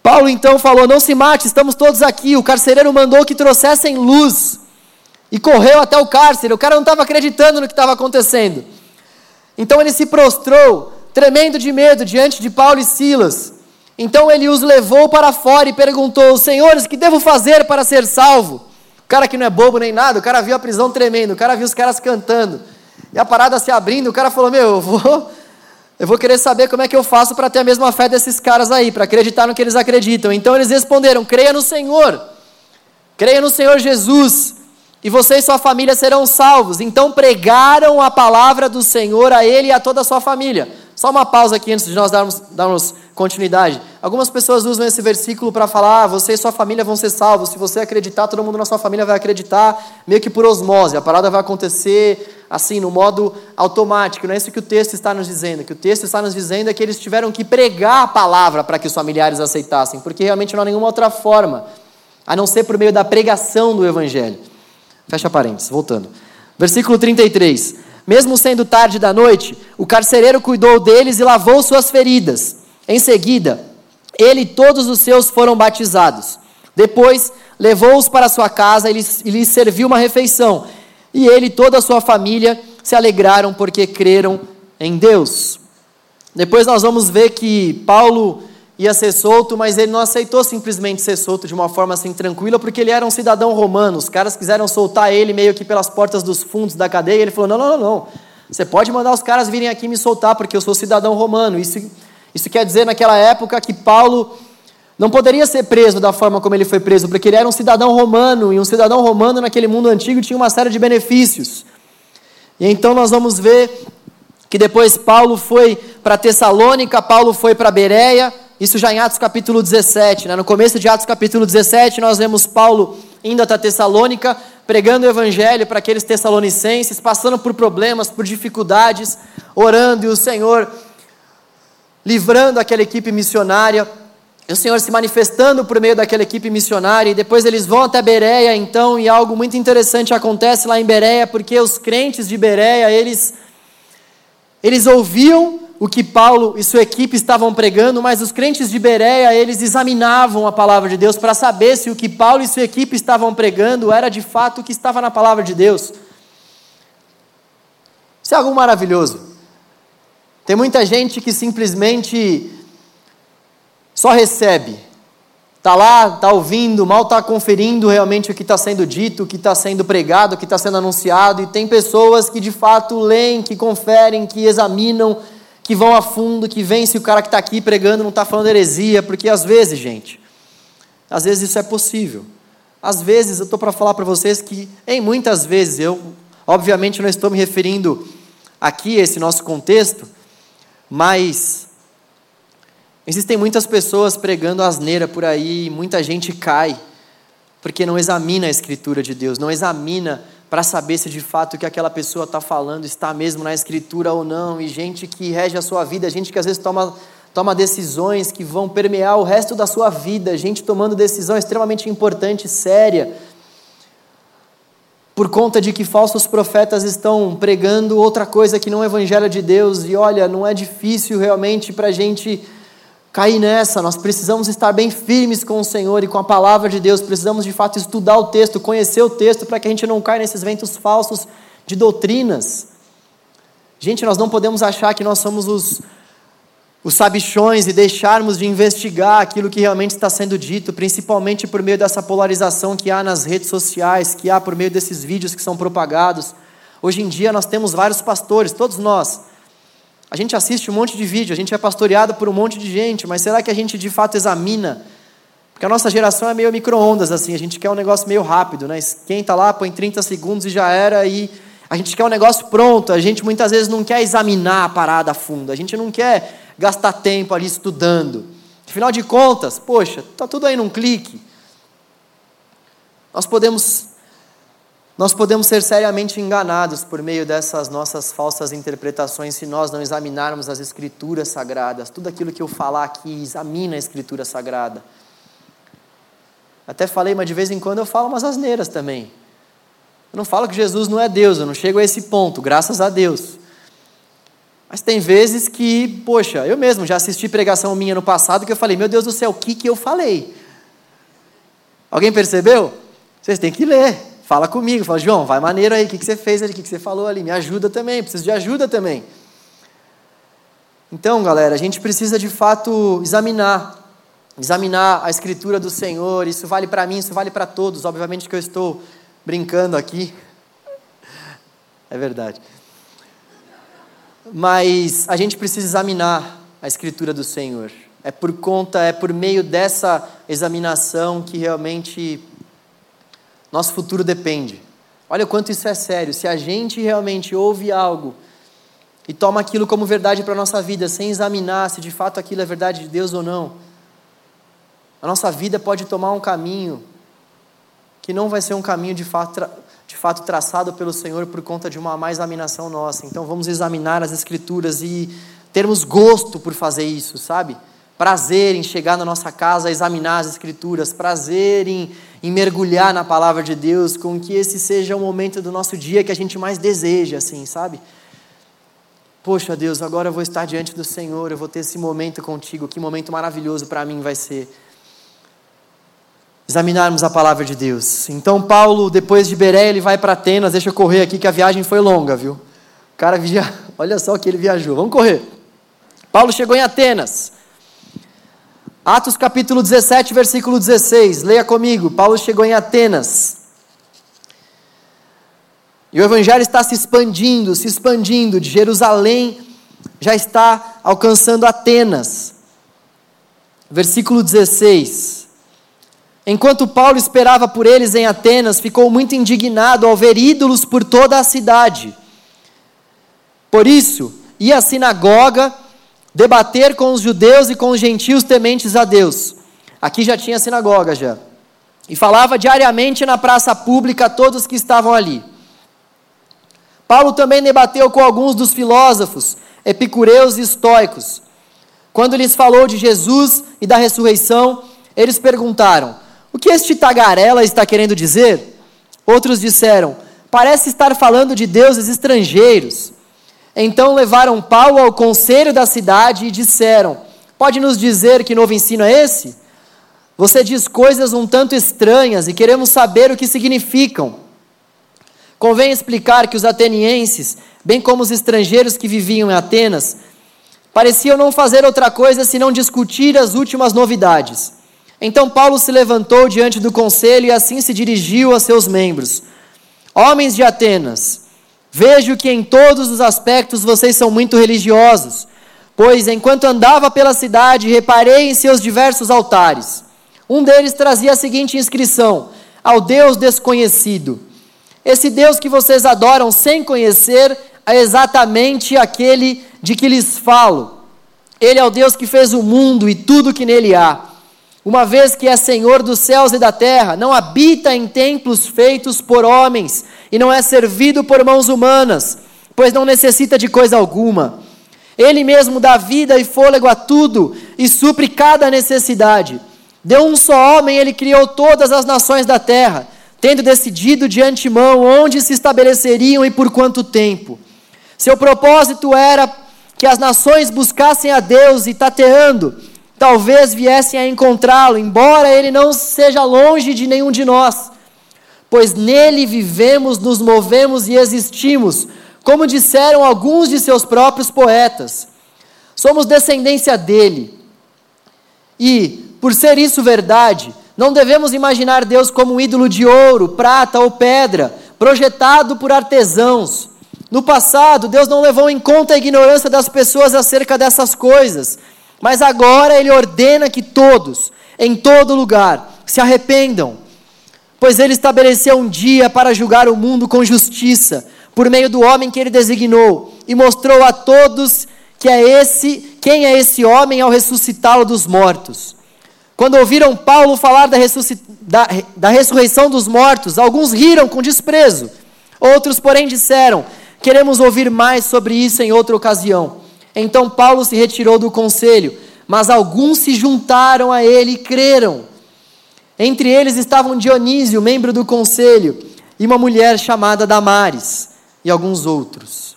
Paulo então falou: Não se mate, estamos todos aqui. O carcereiro mandou que trouxessem luz e correu até o cárcere. O cara não estava acreditando no que estava acontecendo. Então ele se prostrou, tremendo de medo, diante de Paulo e Silas. Então ele os levou para fora e perguntou: Senhores, que devo fazer para ser salvo? O cara que não é bobo nem nada, o cara viu a prisão tremendo, o cara viu os caras cantando. E a parada se abrindo, o cara falou: Meu, eu vou eu vou querer saber como é que eu faço para ter a mesma fé desses caras aí, para acreditar no que eles acreditam. Então eles responderam: creia no Senhor, creia no Senhor Jesus, e você e sua família serão salvos. Então pregaram a palavra do Senhor a ele e a toda a sua família. Só uma pausa aqui antes de nós darmos, darmos continuidade. Algumas pessoas usam esse versículo para falar: ah, você e sua família vão ser salvos. Se você acreditar, todo mundo na sua família vai acreditar, meio que por osmose. A parada vai acontecer assim, no modo automático. Não é isso que o texto está nos dizendo. O que o texto está nos dizendo é que eles tiveram que pregar a palavra para que os familiares aceitassem, porque realmente não há nenhuma outra forma, a não ser por meio da pregação do evangelho. Fecha parênteses, voltando. Versículo 33. Mesmo sendo tarde da noite, o carcereiro cuidou deles e lavou suas feridas. Em seguida, ele e todos os seus foram batizados. Depois, levou-os para sua casa e lhes, e lhes serviu uma refeição e ele e toda a sua família se alegraram porque creram em Deus. Depois nós vamos ver que Paulo ia ser solto, mas ele não aceitou simplesmente ser solto de uma forma assim tranquila, porque ele era um cidadão romano. Os caras quiseram soltar ele meio que pelas portas dos fundos da cadeia. Ele falou: não, não, não, não. Você pode mandar os caras virem aqui me soltar, porque eu sou cidadão romano. Isso, isso quer dizer, naquela época, que Paulo não poderia ser preso da forma como ele foi preso, porque ele era um cidadão romano, e um cidadão romano naquele mundo antigo tinha uma série de benefícios. E então nós vamos ver que depois Paulo foi para Tessalônica, Paulo foi para Bereia, isso já em Atos capítulo 17. Né? No começo de Atos capítulo 17, nós vemos Paulo indo até Tessalônica, pregando o evangelho para aqueles tessalonicenses, passando por problemas, por dificuldades, orando e o Senhor livrando aquela equipe missionária o Senhor se manifestando por meio daquela equipe missionária, e depois eles vão até Bereia, então, e algo muito interessante acontece lá em Bereia, porque os crentes de Bereia, eles, eles ouviam o que Paulo e sua equipe estavam pregando, mas os crentes de Bereia, eles examinavam a palavra de Deus para saber se o que Paulo e sua equipe estavam pregando era de fato o que estava na palavra de Deus. Isso é algo maravilhoso. Tem muita gente que simplesmente só recebe. Está lá, está ouvindo, mal está conferindo realmente o que está sendo dito, o que está sendo pregado, o que está sendo anunciado, e tem pessoas que de fato leem, que conferem, que examinam, que vão a fundo, que veem se o cara que está aqui pregando não está falando heresia, porque às vezes, gente, às vezes isso é possível. Às vezes, eu estou para falar para vocês que, em muitas vezes, eu Obviamente, não estou me referindo aqui a esse nosso contexto, mas existem muitas pessoas pregando asneira por aí, muita gente cai, porque não examina a Escritura de Deus, não examina para saber se de fato o que aquela pessoa está falando está mesmo na Escritura ou não, e gente que rege a sua vida, gente que às vezes toma, toma decisões que vão permear o resto da sua vida, gente tomando decisão extremamente importante, séria, por conta de que falsos profetas estão pregando outra coisa que não é o Evangelho de Deus, e olha, não é difícil realmente para a gente cair nessa, nós precisamos estar bem firmes com o Senhor e com a palavra de Deus, precisamos de fato estudar o texto, conhecer o texto, para que a gente não caia nesses ventos falsos de doutrinas. Gente, nós não podemos achar que nós somos os, os sabichões e deixarmos de investigar aquilo que realmente está sendo dito, principalmente por meio dessa polarização que há nas redes sociais, que há por meio desses vídeos que são propagados. Hoje em dia nós temos vários pastores, todos nós, a gente assiste um monte de vídeo, a gente é pastoreado por um monte de gente, mas será que a gente de fato examina? Porque a nossa geração é meio micro-ondas, assim, a gente quer um negócio meio rápido, né? Esquenta lá, põe 30 segundos e já era, e a gente quer um negócio pronto, a gente muitas vezes não quer examinar a parada a fundo, a gente não quer gastar tempo ali estudando. Afinal de contas, poxa, está tudo aí num clique. Nós podemos nós podemos ser seriamente enganados por meio dessas nossas falsas interpretações se nós não examinarmos as Escrituras sagradas. Tudo aquilo que eu falar aqui, examina a Escritura sagrada. Até falei, mas de vez em quando eu falo umas asneiras também. Eu não falo que Jesus não é Deus, eu não chego a esse ponto, graças a Deus. Mas tem vezes que, poxa, eu mesmo já assisti pregação minha no passado que eu falei, meu Deus do céu, o que, que eu falei? Alguém percebeu? Vocês têm que ler. Fala comigo, fala, João, vai maneiro aí, o que, que você fez ali, o que, que você falou ali, me ajuda também, preciso de ajuda também. Então, galera, a gente precisa de fato examinar, examinar a escritura do Senhor, isso vale para mim, isso vale para todos, obviamente que eu estou brincando aqui, é verdade. Mas a gente precisa examinar a escritura do Senhor. É por conta, é por meio dessa examinação que realmente nosso futuro depende. Olha quanto isso é sério. Se a gente realmente ouve algo e toma aquilo como verdade para a nossa vida, sem examinar se de fato aquilo é verdade de Deus ou não, a nossa vida pode tomar um caminho que não vai ser um caminho de fato, de fato traçado pelo Senhor por conta de uma má examinação nossa. Então vamos examinar as Escrituras e termos gosto por fazer isso, sabe? Prazer em chegar na nossa casa, examinar as Escrituras, prazer em em mergulhar na palavra de Deus, com que esse seja o momento do nosso dia que a gente mais deseja, assim, sabe? Poxa, Deus, agora eu vou estar diante do Senhor, eu vou ter esse momento contigo, que momento maravilhoso para mim vai ser. Examinarmos a palavra de Deus. Então, Paulo, depois de Beré, ele vai para Atenas. Deixa eu correr aqui, que a viagem foi longa, viu? O cara via... Olha só que ele viajou. Vamos correr. Paulo chegou em Atenas. Atos capítulo 17, versículo 16. Leia comigo. Paulo chegou em Atenas. E o evangelho está se expandindo, se expandindo. De Jerusalém já está alcançando Atenas. Versículo 16. Enquanto Paulo esperava por eles em Atenas, ficou muito indignado ao ver ídolos por toda a cidade. Por isso, ia à sinagoga debater com os judeus e com os gentios tementes a Deus. Aqui já tinha sinagoga já. E falava diariamente na praça pública a todos que estavam ali. Paulo também debateu com alguns dos filósofos, epicureus e estoicos. Quando lhes falou de Jesus e da ressurreição, eles perguntaram: O que este tagarela está querendo dizer? Outros disseram: Parece estar falando de deuses estrangeiros. Então levaram Paulo ao conselho da cidade e disseram: Pode nos dizer que novo ensino é esse? Você diz coisas um tanto estranhas e queremos saber o que significam. Convém explicar que os atenienses, bem como os estrangeiros que viviam em Atenas, pareciam não fazer outra coisa senão discutir as últimas novidades. Então Paulo se levantou diante do conselho e assim se dirigiu a seus membros: Homens de Atenas, Vejo que em todos os aspectos vocês são muito religiosos, pois enquanto andava pela cidade, reparei em seus diversos altares. Um deles trazia a seguinte inscrição: Ao Deus desconhecido. Esse Deus que vocês adoram sem conhecer é exatamente aquele de que lhes falo. Ele é o Deus que fez o mundo e tudo que nele há. Uma vez que é Senhor dos céus e da terra, não habita em templos feitos por homens e não é servido por mãos humanas, pois não necessita de coisa alguma. Ele mesmo dá vida e fôlego a tudo e supre cada necessidade. De um só homem ele criou todas as nações da terra, tendo decidido de antemão onde se estabeleceriam e por quanto tempo. Seu propósito era que as nações buscassem a Deus e tateando, talvez viessem a encontrá-lo, embora ele não seja longe de nenhum de nós. Pois nele vivemos, nos movemos e existimos, como disseram alguns de seus próprios poetas. Somos descendência dele. E, por ser isso verdade, não devemos imaginar Deus como um ídolo de ouro, prata ou pedra, projetado por artesãos. No passado, Deus não levou em conta a ignorância das pessoas acerca dessas coisas, mas agora Ele ordena que todos, em todo lugar, se arrependam, pois Ele estabeleceu um dia para julgar o mundo com justiça, por meio do homem que Ele designou, e mostrou a todos que é esse, quem é esse homem ao ressuscitá-lo dos mortos. Quando ouviram Paulo falar da, da, da ressurreição dos mortos, alguns riram com desprezo, outros, porém, disseram Queremos ouvir mais sobre isso em outra ocasião. Então Paulo se retirou do conselho, mas alguns se juntaram a ele e creram. Entre eles estavam Dionísio, membro do conselho, e uma mulher chamada Damares, e alguns outros.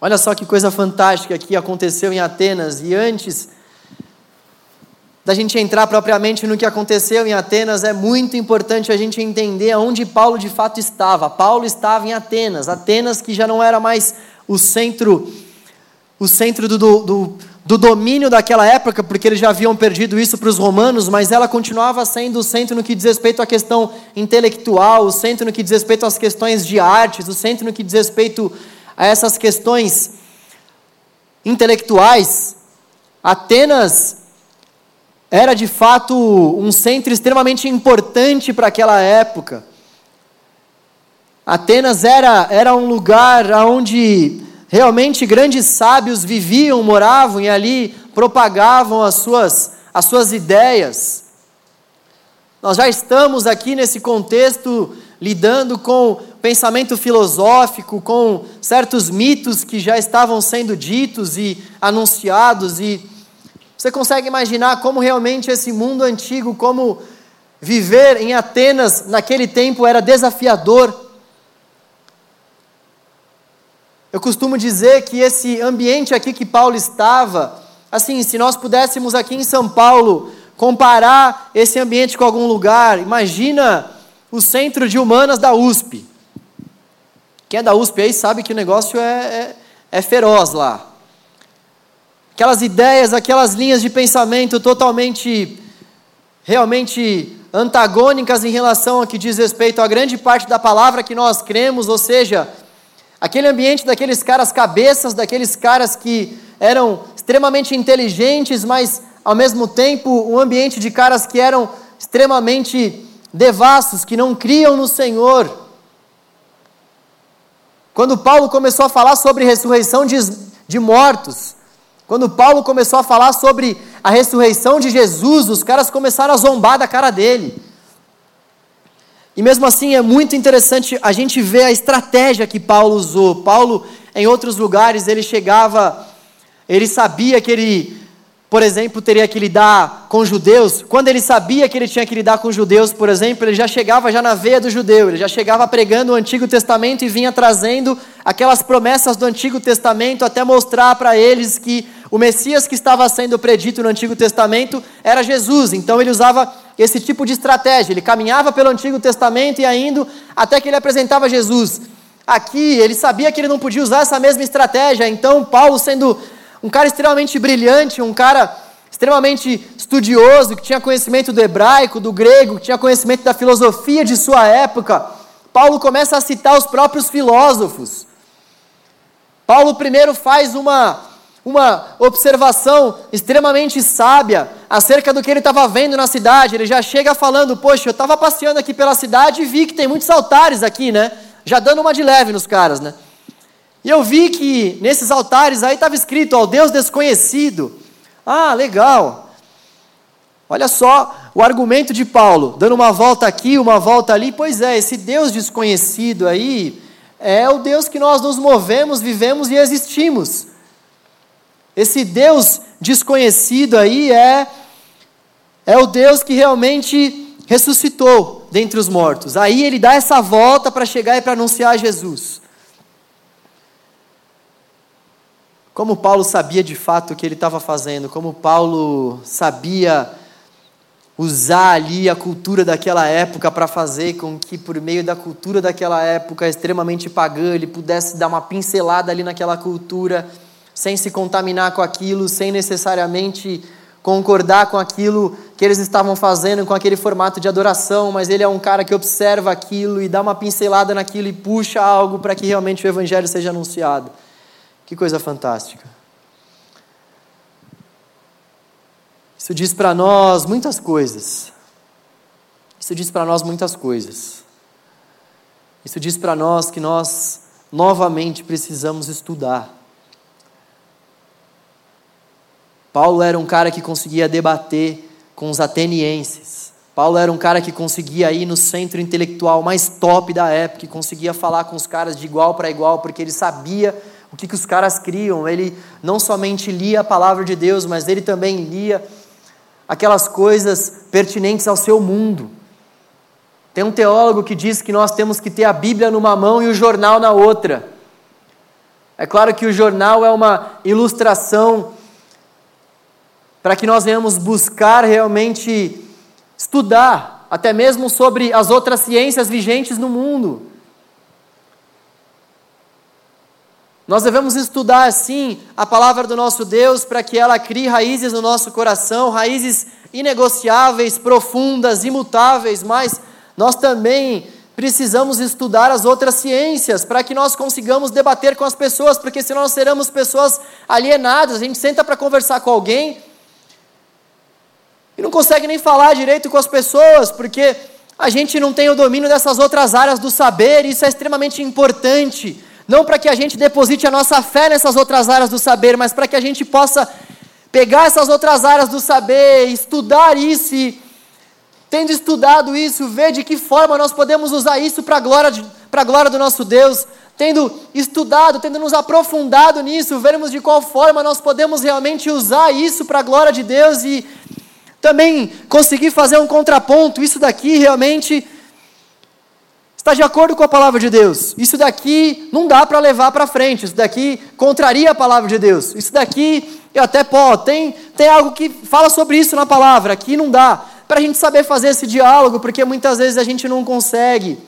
Olha só que coisa fantástica que aconteceu em Atenas, e antes da gente entrar propriamente no que aconteceu em Atenas, é muito importante a gente entender aonde Paulo de fato estava. Paulo estava em Atenas, Atenas que já não era mais o centro, o centro do, do, do domínio daquela época, porque eles já haviam perdido isso para os romanos, mas ela continuava sendo o centro no que diz respeito à questão intelectual, o centro no que diz respeito às questões de artes, o centro no que diz respeito a essas questões intelectuais. Atenas era de fato um centro extremamente importante para aquela época. Atenas era, era um lugar onde realmente grandes sábios viviam, moravam e ali propagavam as suas, as suas ideias. Nós já estamos aqui nesse contexto lidando com pensamento filosófico, com certos mitos que já estavam sendo ditos e anunciados e você consegue imaginar como realmente esse mundo antigo, como viver em Atenas naquele tempo era desafiador? Eu costumo dizer que esse ambiente aqui que Paulo estava, assim, se nós pudéssemos aqui em São Paulo comparar esse ambiente com algum lugar, imagina o centro de humanas da USP. Quem é da USP aí sabe que o negócio é, é, é feroz lá aquelas ideias, aquelas linhas de pensamento totalmente, realmente antagônicas em relação ao que diz respeito à grande parte da palavra que nós cremos, ou seja, aquele ambiente daqueles caras cabeças, daqueles caras que eram extremamente inteligentes, mas ao mesmo tempo um ambiente de caras que eram extremamente devassos, que não criam no Senhor. Quando Paulo começou a falar sobre ressurreição de, de mortos, quando Paulo começou a falar sobre a ressurreição de Jesus, os caras começaram a zombar da cara dele. E mesmo assim é muito interessante a gente ver a estratégia que Paulo usou. Paulo, em outros lugares, ele chegava, ele sabia que ele por exemplo, teria que lidar com judeus, quando ele sabia que ele tinha que lidar com judeus, por exemplo, ele já chegava já na veia do judeu, ele já chegava pregando o Antigo Testamento e vinha trazendo aquelas promessas do Antigo Testamento até mostrar para eles que o Messias que estava sendo predito no Antigo Testamento era Jesus. Então ele usava esse tipo de estratégia, ele caminhava pelo Antigo Testamento e indo até que ele apresentava Jesus. Aqui ele sabia que ele não podia usar essa mesma estratégia, então Paulo sendo um cara extremamente brilhante, um cara extremamente estudioso, que tinha conhecimento do hebraico, do grego, que tinha conhecimento da filosofia de sua época. Paulo começa a citar os próprios filósofos. Paulo primeiro faz uma, uma observação extremamente sábia acerca do que ele estava vendo na cidade. Ele já chega falando: Poxa, eu estava passeando aqui pela cidade e vi que tem muitos altares aqui, né? Já dando uma de leve nos caras, né? E eu vi que nesses altares aí estava escrito ao Deus desconhecido. Ah, legal. Olha só o argumento de Paulo, dando uma volta aqui, uma volta ali. Pois é, esse Deus desconhecido aí é o Deus que nós nos movemos, vivemos e existimos. Esse Deus desconhecido aí é é o Deus que realmente ressuscitou dentre os mortos. Aí ele dá essa volta para chegar e para anunciar Jesus. Como Paulo sabia de fato o que ele estava fazendo, como Paulo sabia usar ali a cultura daquela época para fazer com que, por meio da cultura daquela época extremamente pagã, ele pudesse dar uma pincelada ali naquela cultura, sem se contaminar com aquilo, sem necessariamente concordar com aquilo que eles estavam fazendo, com aquele formato de adoração, mas ele é um cara que observa aquilo e dá uma pincelada naquilo e puxa algo para que realmente o evangelho seja anunciado. Que coisa fantástica. Isso diz para nós muitas coisas. Isso diz para nós muitas coisas. Isso diz para nós que nós novamente precisamos estudar. Paulo era um cara que conseguia debater com os atenienses. Paulo era um cara que conseguia ir no centro intelectual mais top da época, que conseguia falar com os caras de igual para igual, porque ele sabia o que, que os caras criam. Ele não somente lia a palavra de Deus, mas ele também lia aquelas coisas pertinentes ao seu mundo. Tem um teólogo que diz que nós temos que ter a Bíblia numa mão e o jornal na outra. É claro que o jornal é uma ilustração para que nós venhamos buscar realmente estudar, até mesmo sobre as outras ciências vigentes no mundo. Nós devemos estudar, assim, a palavra do nosso Deus para que ela crie raízes no nosso coração, raízes inegociáveis, profundas, imutáveis, mas nós também precisamos estudar as outras ciências para que nós consigamos debater com as pessoas, porque senão nós seremos pessoas alienadas. A gente senta para conversar com alguém e não consegue nem falar direito com as pessoas, porque a gente não tem o domínio dessas outras áreas do saber, e isso é extremamente importante. Não para que a gente deposite a nossa fé nessas outras áreas do saber, mas para que a gente possa pegar essas outras áreas do saber, estudar isso e, tendo estudado isso, ver de que forma nós podemos usar isso para a glória, glória do nosso Deus, tendo estudado, tendo nos aprofundado nisso, vermos de qual forma nós podemos realmente usar isso para a glória de Deus e também conseguir fazer um contraponto, isso daqui realmente está de acordo com a palavra de Deus. Isso daqui não dá para levar para frente. Isso daqui contraria a palavra de Deus. Isso daqui, eu até pô, tem, tem algo que fala sobre isso na palavra. Aqui não dá. Para a gente saber fazer esse diálogo, porque muitas vezes a gente não consegue.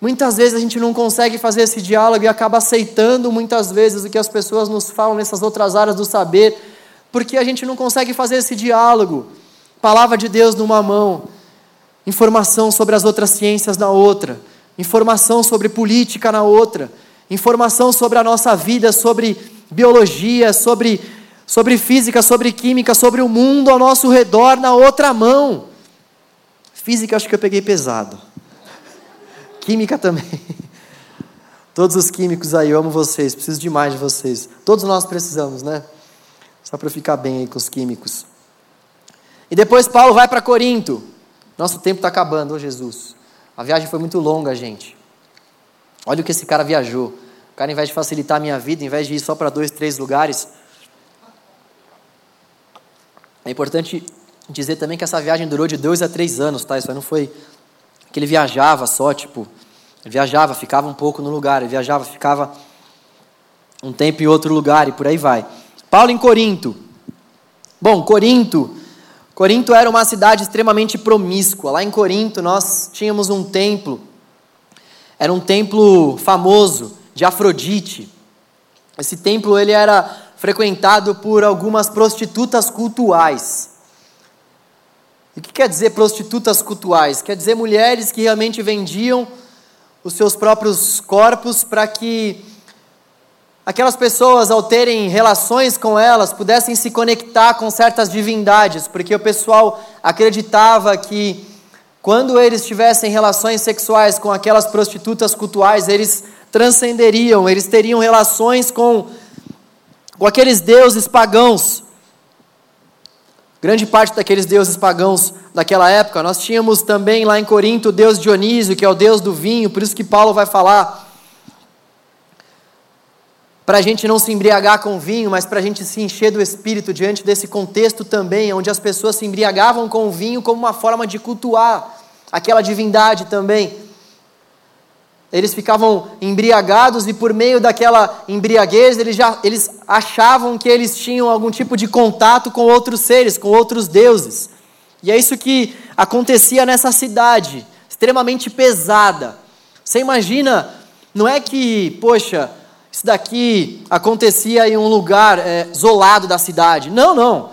Muitas vezes a gente não consegue fazer esse diálogo e acaba aceitando muitas vezes o que as pessoas nos falam nessas outras áreas do saber, porque a gente não consegue fazer esse diálogo. Palavra de Deus numa mão, informação sobre as outras ciências na outra informação sobre política na outra, informação sobre a nossa vida, sobre biologia, sobre, sobre física, sobre química, sobre o mundo ao nosso redor na outra mão. Física acho que eu peguei pesado. Química também. Todos os químicos aí, eu amo vocês, preciso demais de vocês. Todos nós precisamos, né? Só para ficar bem aí com os químicos. E depois Paulo vai para Corinto. Nosso tempo está acabando, ô Jesus. A viagem foi muito longa, gente. Olha o que esse cara viajou. O cara, ao invés de facilitar a minha vida, ao invés de ir só para dois, três lugares. É importante dizer também que essa viagem durou de dois a três anos, tá? Isso aí não foi que ele viajava só, tipo, ele viajava, ficava um pouco no lugar, ele viajava, ficava um tempo em outro lugar e por aí vai. Paulo em Corinto. Bom, Corinto Corinto era uma cidade extremamente promíscua. Lá em Corinto nós tínhamos um templo, era um templo famoso de Afrodite. Esse templo ele era frequentado por algumas prostitutas cultuais. E o que quer dizer prostitutas cultuais? Quer dizer mulheres que realmente vendiam os seus próprios corpos para que aquelas pessoas, ao terem relações com elas, pudessem se conectar com certas divindades, porque o pessoal acreditava que quando eles tivessem relações sexuais com aquelas prostitutas cultuais, eles transcenderiam, eles teriam relações com, com aqueles deuses pagãos. Grande parte daqueles deuses pagãos daquela época. Nós tínhamos também lá em Corinto o deus Dionísio, que é o deus do vinho, por isso que Paulo vai falar para a gente não se embriagar com vinho, mas para a gente se encher do espírito diante desse contexto também, onde as pessoas se embriagavam com o vinho como uma forma de cultuar aquela divindade também. Eles ficavam embriagados e por meio daquela embriaguez eles, já, eles achavam que eles tinham algum tipo de contato com outros seres, com outros deuses. E é isso que acontecia nessa cidade, extremamente pesada. Você imagina, não é que, poxa, isso daqui acontecia em um lugar é, isolado da cidade. Não, não.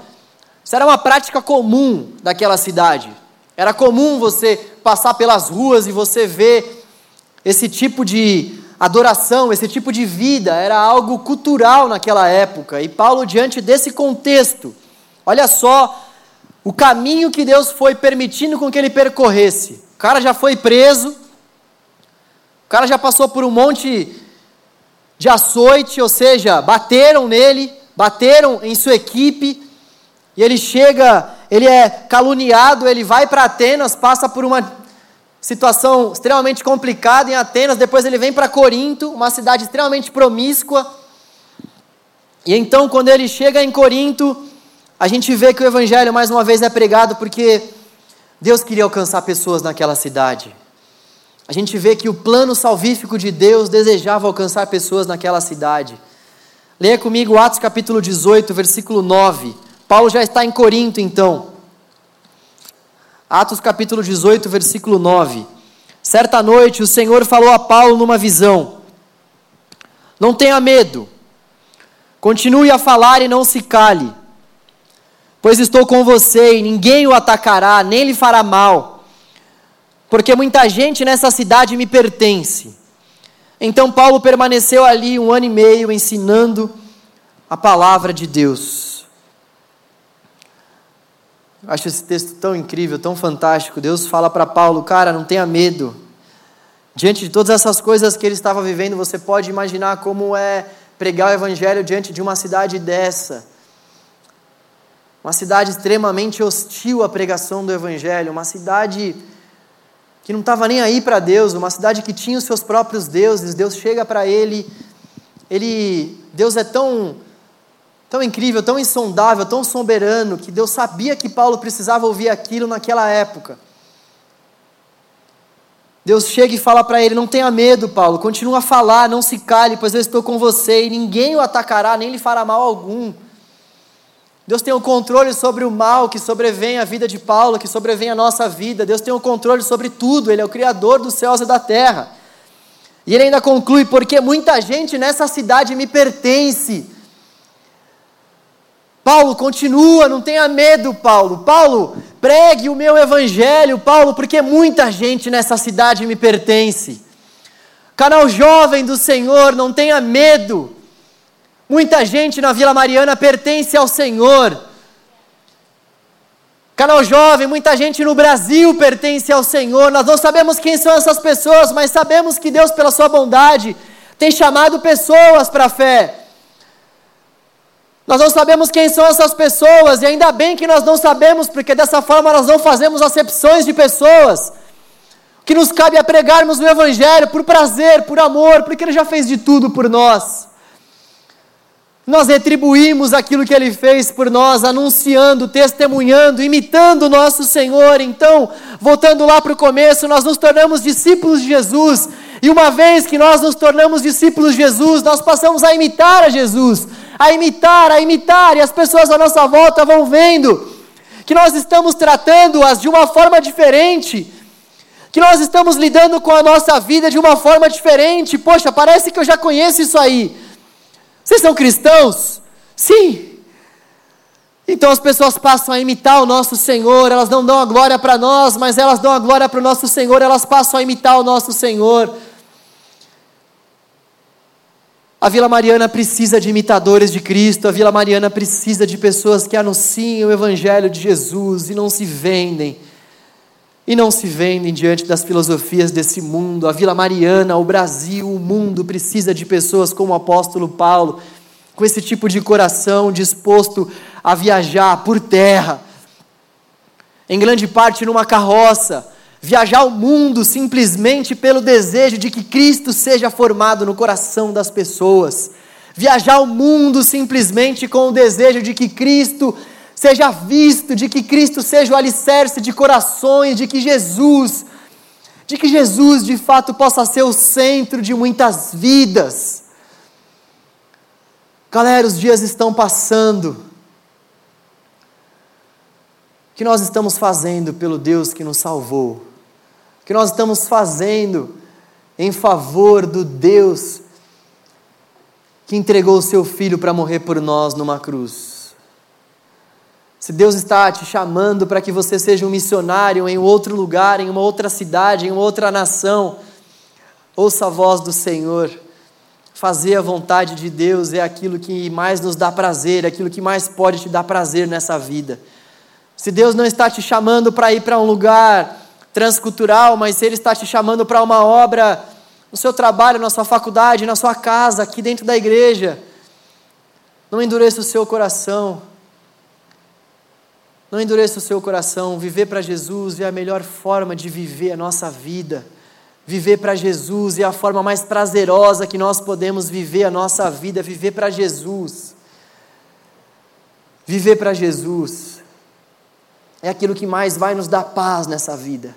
Isso era uma prática comum daquela cidade. Era comum você passar pelas ruas e você ver esse tipo de adoração, esse tipo de vida. Era algo cultural naquela época. E Paulo, diante desse contexto, olha só o caminho que Deus foi permitindo com que ele percorresse. O cara já foi preso, o cara já passou por um monte de açoite, ou seja, bateram nele, bateram em sua equipe, e ele chega, ele é caluniado, ele vai para Atenas, passa por uma situação extremamente complicada em Atenas, depois ele vem para Corinto, uma cidade extremamente promíscua. E então, quando ele chega em Corinto, a gente vê que o evangelho mais uma vez é pregado porque Deus queria alcançar pessoas naquela cidade a gente vê que o plano salvífico de Deus desejava alcançar pessoas naquela cidade. Leia comigo Atos capítulo 18, versículo 9. Paulo já está em Corinto então. Atos capítulo 18, versículo 9. Certa noite o Senhor falou a Paulo numa visão: Não tenha medo, continue a falar e não se cale, pois estou com você e ninguém o atacará, nem lhe fará mal porque muita gente nessa cidade me pertence. Então Paulo permaneceu ali um ano e meio ensinando a palavra de Deus. Eu acho esse texto tão incrível, tão fantástico. Deus fala para Paulo, cara, não tenha medo. Diante de todas essas coisas que ele estava vivendo, você pode imaginar como é pregar o evangelho diante de uma cidade dessa. Uma cidade extremamente hostil à pregação do evangelho, uma cidade que não estava nem aí para Deus, uma cidade que tinha os seus próprios deuses, Deus chega para ele, ele, Deus é tão, tão incrível, tão insondável, tão soberano, que Deus sabia que Paulo precisava ouvir aquilo naquela época. Deus chega e fala para ele: Não tenha medo, Paulo, continua a falar, não se cale, pois eu estou com você, e ninguém o atacará, nem lhe fará mal algum. Deus tem o controle sobre o mal que sobrevém à vida de Paulo, que sobrevém à nossa vida. Deus tem o controle sobre tudo, Ele é o Criador dos céus e da terra. E ele ainda conclui: porque muita gente nessa cidade me pertence. Paulo, continua, não tenha medo, Paulo. Paulo, pregue o meu evangelho, Paulo, porque muita gente nessa cidade me pertence. Canal jovem do Senhor, não tenha medo. Muita gente na Vila Mariana pertence ao Senhor. Canal Jovem, muita gente no Brasil pertence ao Senhor. Nós não sabemos quem são essas pessoas, mas sabemos que Deus, pela sua bondade, tem chamado pessoas para a fé. Nós não sabemos quem são essas pessoas, e ainda bem que nós não sabemos, porque dessa forma nós não fazemos acepções de pessoas. Que nos cabe é pregarmos o Evangelho por prazer, por amor, porque Ele já fez de tudo por nós nós retribuímos aquilo que ele fez por nós, anunciando, testemunhando, imitando o nosso Senhor. Então, voltando lá para o começo, nós nos tornamos discípulos de Jesus, e uma vez que nós nos tornamos discípulos de Jesus, nós passamos a imitar a Jesus, a imitar, a imitar, e as pessoas à nossa volta vão vendo que nós estamos tratando-as de uma forma diferente. Que nós estamos lidando com a nossa vida de uma forma diferente. Poxa, parece que eu já conheço isso aí. Vocês são cristãos? Sim. Então as pessoas passam a imitar o nosso Senhor, elas não dão a glória para nós, mas elas dão a glória para o nosso Senhor, elas passam a imitar o nosso Senhor. A Vila Mariana precisa de imitadores de Cristo, a Vila Mariana precisa de pessoas que anunciam o Evangelho de Jesus e não se vendem. E não se vendem diante das filosofias desse mundo. A Vila Mariana, o Brasil, o mundo precisa de pessoas como o apóstolo Paulo, com esse tipo de coração disposto a viajar por terra, em grande parte numa carroça, viajar o mundo simplesmente pelo desejo de que Cristo seja formado no coração das pessoas, viajar o mundo simplesmente com o desejo de que Cristo seja visto, de que Cristo seja o alicerce de corações, de que Jesus, de que Jesus de fato possa ser o centro de muitas vidas. Galera, os dias estão passando que nós estamos fazendo pelo Deus que nos salvou? O que nós estamos fazendo em favor do Deus que entregou o seu filho para morrer por nós numa cruz? Se Deus está te chamando para que você seja um missionário em outro lugar, em uma outra cidade, em uma outra nação, ouça a voz do Senhor. Fazer a vontade de Deus é aquilo que mais nos dá prazer, é aquilo que mais pode te dar prazer nessa vida. Se Deus não está te chamando para ir para um lugar transcultural, mas se Ele está te chamando para uma obra no seu trabalho, na sua faculdade, na sua casa, aqui dentro da igreja, não endureça o seu coração. Não endureça o seu coração. Viver para Jesus é a melhor forma de viver a nossa vida. Viver para Jesus é a forma mais prazerosa que nós podemos viver a nossa vida. Viver para Jesus. Viver para Jesus é aquilo que mais vai nos dar paz nessa vida.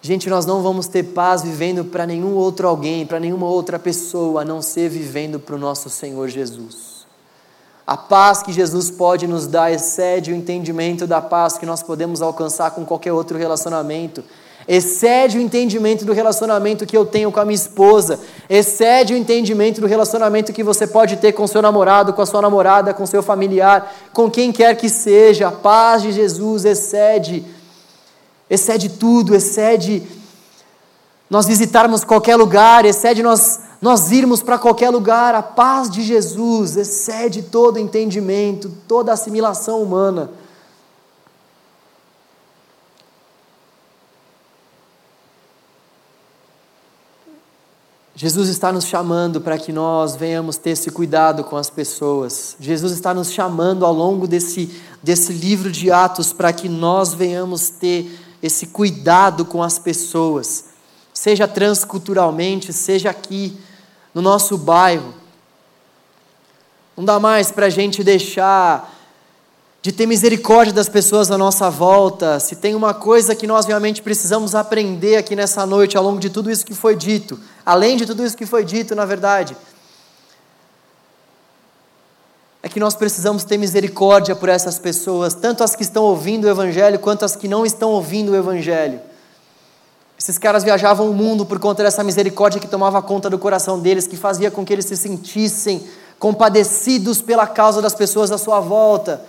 Gente, nós não vamos ter paz vivendo para nenhum outro alguém, para nenhuma outra pessoa, a não ser vivendo para o nosso Senhor Jesus. A paz que Jesus pode nos dar excede o entendimento da paz que nós podemos alcançar com qualquer outro relacionamento excede o entendimento do relacionamento que eu tenho com a minha esposa, excede o entendimento do relacionamento que você pode ter com seu namorado, com a sua namorada, com seu familiar, com quem quer que seja. A paz de Jesus excede, excede tudo, excede nós visitarmos qualquer lugar, excede nós, nós irmos para qualquer lugar. A paz de Jesus excede todo entendimento, toda assimilação humana. Jesus está nos chamando para que nós venhamos ter esse cuidado com as pessoas. Jesus está nos chamando ao longo desse, desse livro de Atos para que nós venhamos ter esse cuidado com as pessoas, seja transculturalmente, seja aqui no nosso bairro. Não dá mais para a gente deixar de ter misericórdia das pessoas à nossa volta, se tem uma coisa que nós realmente precisamos aprender aqui nessa noite, ao longo de tudo isso que foi dito, além de tudo isso que foi dito, na verdade, é que nós precisamos ter misericórdia por essas pessoas, tanto as que estão ouvindo o Evangelho, quanto as que não estão ouvindo o Evangelho. Esses caras viajavam o mundo por conta dessa misericórdia que tomava conta do coração deles, que fazia com que eles se sentissem compadecidos pela causa das pessoas à sua volta.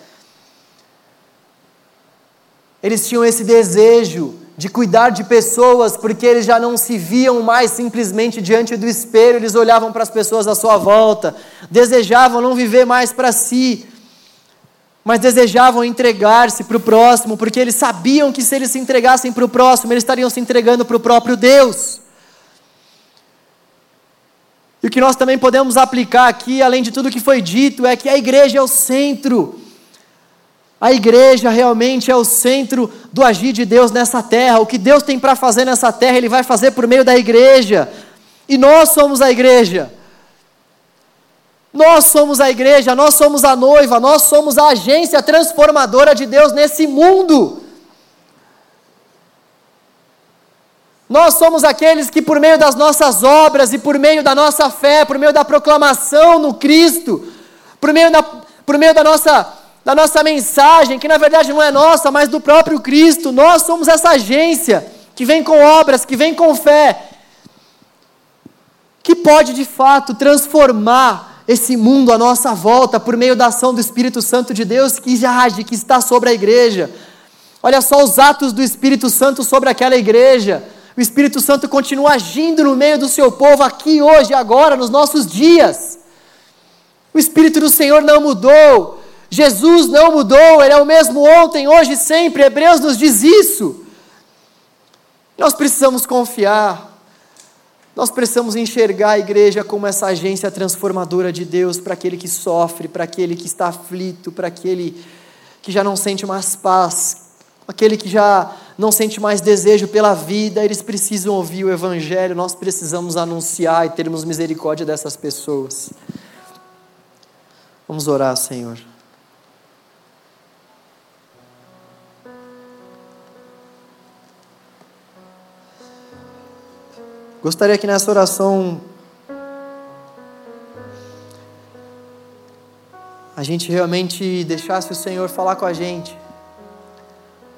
Eles tinham esse desejo de cuidar de pessoas, porque eles já não se viam mais simplesmente diante do espelho, eles olhavam para as pessoas à sua volta, desejavam não viver mais para si, mas desejavam entregar-se para o próximo, porque eles sabiam que se eles se entregassem para o próximo, eles estariam se entregando para o próprio Deus. E o que nós também podemos aplicar aqui, além de tudo que foi dito, é que a igreja é o centro a igreja realmente é o centro do agir de Deus nessa terra. O que Deus tem para fazer nessa terra, Ele vai fazer por meio da igreja. E nós somos a igreja. Nós somos a igreja, nós somos a noiva, nós somos a agência transformadora de Deus nesse mundo. Nós somos aqueles que, por meio das nossas obras e por meio da nossa fé, por meio da proclamação no Cristo, por meio da, por meio da nossa da nossa mensagem, que na verdade não é nossa, mas do próprio Cristo. Nós somos essa agência que vem com obras, que vem com fé, que pode de fato transformar esse mundo à nossa volta por meio da ação do Espírito Santo de Deus que age, que está sobre a igreja. Olha só os atos do Espírito Santo sobre aquela igreja. O Espírito Santo continua agindo no meio do seu povo aqui, hoje, agora, nos nossos dias. O Espírito do Senhor não mudou. Jesus não mudou, Ele é o mesmo ontem, hoje e sempre. Hebreus nos diz isso. Nós precisamos confiar. Nós precisamos enxergar a igreja como essa agência transformadora de Deus para aquele que sofre, para aquele que está aflito, para aquele que já não sente mais paz, aquele que já não sente mais desejo pela vida, eles precisam ouvir o Evangelho, nós precisamos anunciar e termos misericórdia dessas pessoas. Vamos orar, Senhor. Gostaria que nessa oração a gente realmente deixasse o Senhor falar com a gente.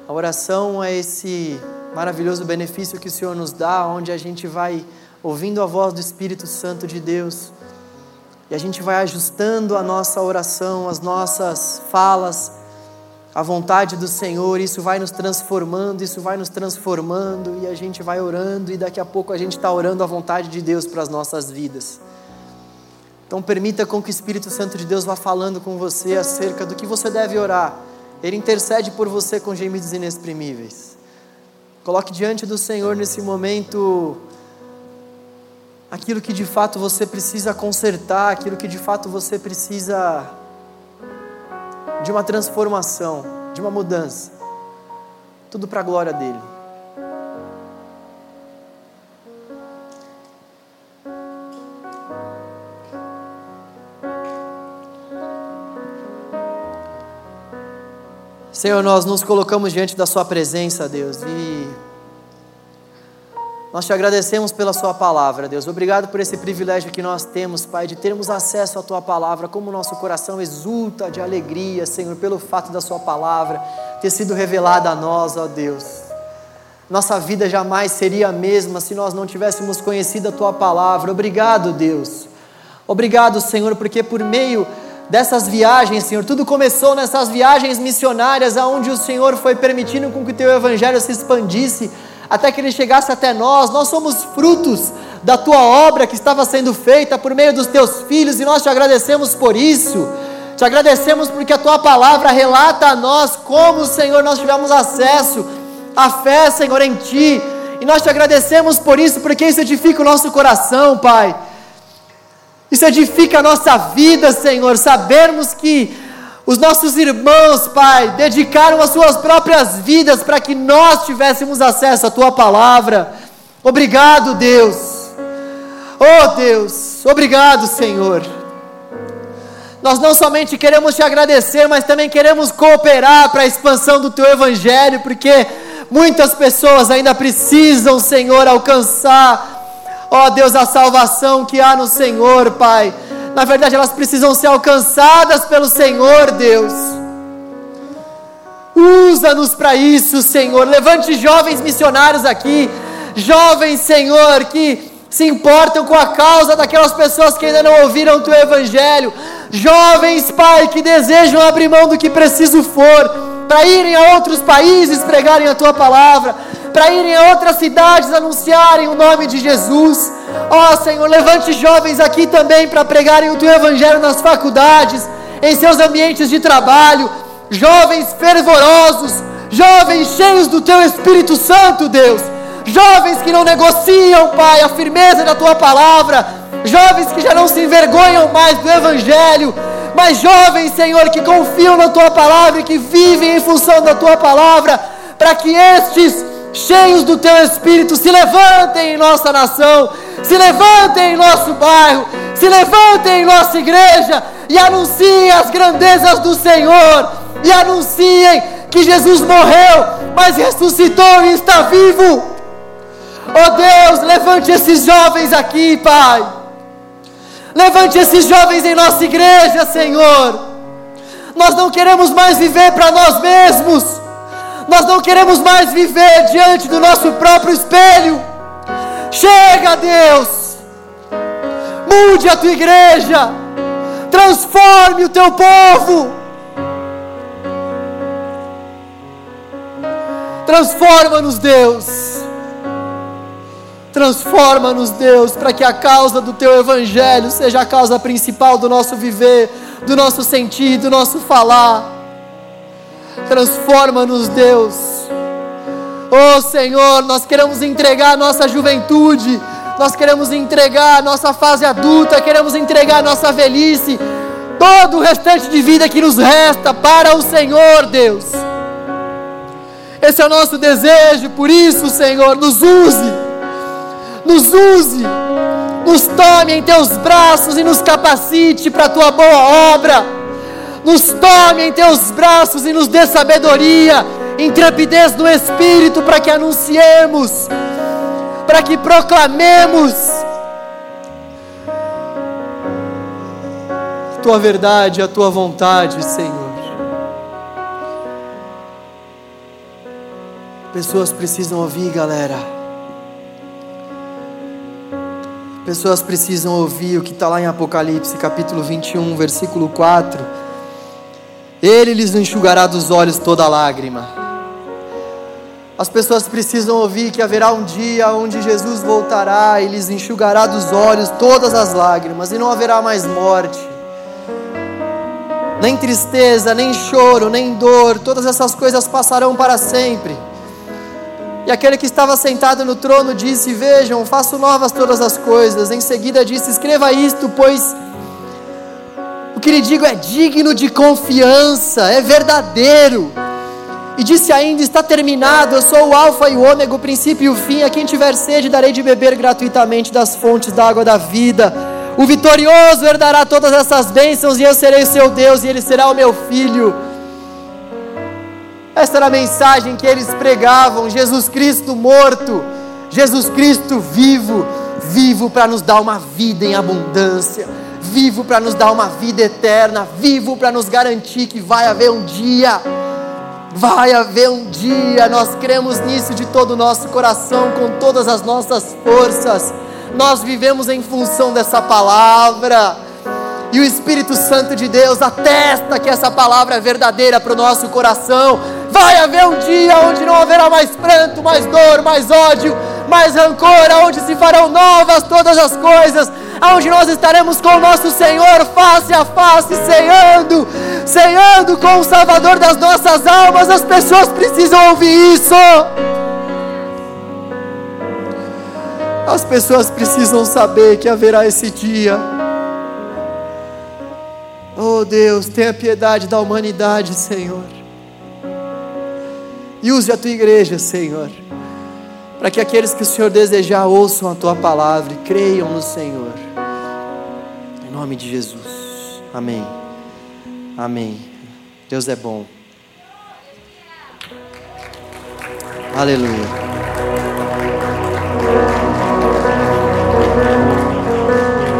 A oração é esse maravilhoso benefício que o Senhor nos dá, onde a gente vai ouvindo a voz do Espírito Santo de Deus e a gente vai ajustando a nossa oração, as nossas falas a vontade do Senhor, isso vai nos transformando, isso vai nos transformando, e a gente vai orando, e daqui a pouco a gente está orando a vontade de Deus para as nossas vidas. Então, permita com que o Espírito Santo de Deus vá falando com você acerca do que você deve orar. Ele intercede por você com gemidos inexprimíveis. Coloque diante do Senhor nesse momento aquilo que de fato você precisa consertar, aquilo que de fato você precisa de uma transformação, de uma mudança. Tudo para a glória dele. Senhor, nós nos colocamos diante da Sua presença, Deus, e nós te agradecemos pela Sua palavra, Deus. Obrigado por esse privilégio que nós temos, Pai, de termos acesso à Tua palavra, como nosso coração exulta de alegria, Senhor, pelo fato da Sua palavra ter sido revelada a nós, ó Deus. Nossa vida jamais seria a mesma se nós não tivéssemos conhecido a Tua palavra. Obrigado, Deus. Obrigado, Senhor, porque por meio dessas viagens, Senhor, tudo começou nessas viagens missionárias, aonde o Senhor foi permitindo com que o Teu Evangelho se expandisse até que ele chegasse até nós. Nós somos frutos da tua obra que estava sendo feita por meio dos teus filhos e nós te agradecemos por isso. Te agradecemos porque a tua palavra relata a nós como, Senhor, nós tivemos acesso à fé, Senhor, em ti. E nós te agradecemos por isso, porque isso edifica o nosso coração, Pai. Isso edifica a nossa vida, Senhor. Sabermos que os nossos irmãos, Pai, dedicaram as suas próprias vidas para que nós tivéssemos acesso à tua palavra. Obrigado, Deus. Oh, Deus, obrigado, Senhor. Nós não somente queremos te agradecer, mas também queremos cooperar para a expansão do teu evangelho, porque muitas pessoas ainda precisam, Senhor, alcançar, ó oh, Deus, a salvação que há no Senhor, Pai na verdade elas precisam ser alcançadas pelo Senhor, Deus. Usa-nos para isso, Senhor. Levante jovens missionários aqui, jovens, Senhor, que se importam com a causa daquelas pessoas que ainda não ouviram o teu evangelho. Jovens, Pai, que desejam abrir mão do que preciso for, para irem a outros países pregarem a tua palavra, para irem a outras cidades anunciarem o nome de Jesus. Ó oh, Senhor, levante jovens aqui também para pregarem o teu evangelho nas faculdades, em seus ambientes de trabalho, jovens fervorosos, jovens cheios do teu Espírito Santo, Deus. Jovens que não negociam, Pai, a firmeza da tua palavra, jovens que já não se envergonham mais do evangelho, mas jovens, Senhor, que confiam na tua palavra e que vivem em função da tua palavra, para que estes cheios do teu espírito, se levantem em nossa nação, se levantem em nosso bairro, se levantem em nossa igreja e anunciem as grandezas do Senhor e anunciem que Jesus morreu, mas ressuscitou e está vivo. Oh Deus, levante esses jovens aqui, Pai. Levante esses jovens em nossa igreja, Senhor. Nós não queremos mais viver para nós mesmos. Nós não queremos mais viver diante do nosso próprio espelho. Chega, Deus. Mude a tua igreja. Transforme o teu povo. Transforma-nos, Deus. Transforma-nos, Deus, para que a causa do teu evangelho seja a causa principal do nosso viver, do nosso sentir, do nosso falar. Transforma-nos, Deus. Oh Senhor, nós queremos entregar a nossa juventude, nós queremos entregar a nossa fase adulta, queremos entregar a nossa velhice, todo o restante de vida que nos resta para o Senhor, Deus. Esse é o nosso desejo, por isso, Senhor, nos use nos use, nos tome em teus braços e nos capacite para a tua boa obra. Nos tome em teus braços e nos dê sabedoria, intrepidez no espírito para que anunciemos, para que proclamemos a tua verdade, a tua vontade, Senhor. Pessoas precisam ouvir, galera. Pessoas precisam ouvir o que está lá em Apocalipse, capítulo 21, versículo 4. Ele lhes enxugará dos olhos toda lágrima. As pessoas precisam ouvir que haverá um dia onde Jesus voltará e lhes enxugará dos olhos todas as lágrimas, e não haverá mais morte, nem tristeza, nem choro, nem dor, todas essas coisas passarão para sempre. E aquele que estava sentado no trono disse: Vejam, faço novas todas as coisas. Em seguida disse: Escreva isto, pois o que lhe digo é digno de confiança, é verdadeiro. E disse ainda: Está terminado, eu sou o Alfa e o Ômega, o princípio e o fim. A quem tiver sede, darei de beber gratuitamente das fontes da água da vida. O vitorioso herdará todas essas bênçãos, e eu serei seu Deus, e ele será o meu filho. Essa era a mensagem que eles pregavam: Jesus Cristo morto, Jesus Cristo vivo, vivo para nos dar uma vida em abundância, vivo para nos dar uma vida eterna, vivo para nos garantir que vai haver um dia. Vai haver um dia, nós cremos nisso de todo o nosso coração, com todas as nossas forças. Nós vivemos em função dessa palavra. E o Espírito Santo de Deus atesta que essa palavra é verdadeira para o nosso coração. Vai haver um dia onde não haverá mais pranto, mais dor, mais ódio, mais rancor, onde se farão novas todas as coisas, onde nós estaremos com o nosso Senhor face a face, ceando, ceando com o Salvador das nossas almas. As pessoas precisam ouvir isso. As pessoas precisam saber que haverá esse dia. Oh Deus, tenha piedade da humanidade, Senhor. E use a tua igreja, Senhor, para que aqueles que o Senhor desejar ouçam a tua palavra e creiam no Senhor. Nome de Jesus. Amém. Amém. Deus é bom. Aleluia.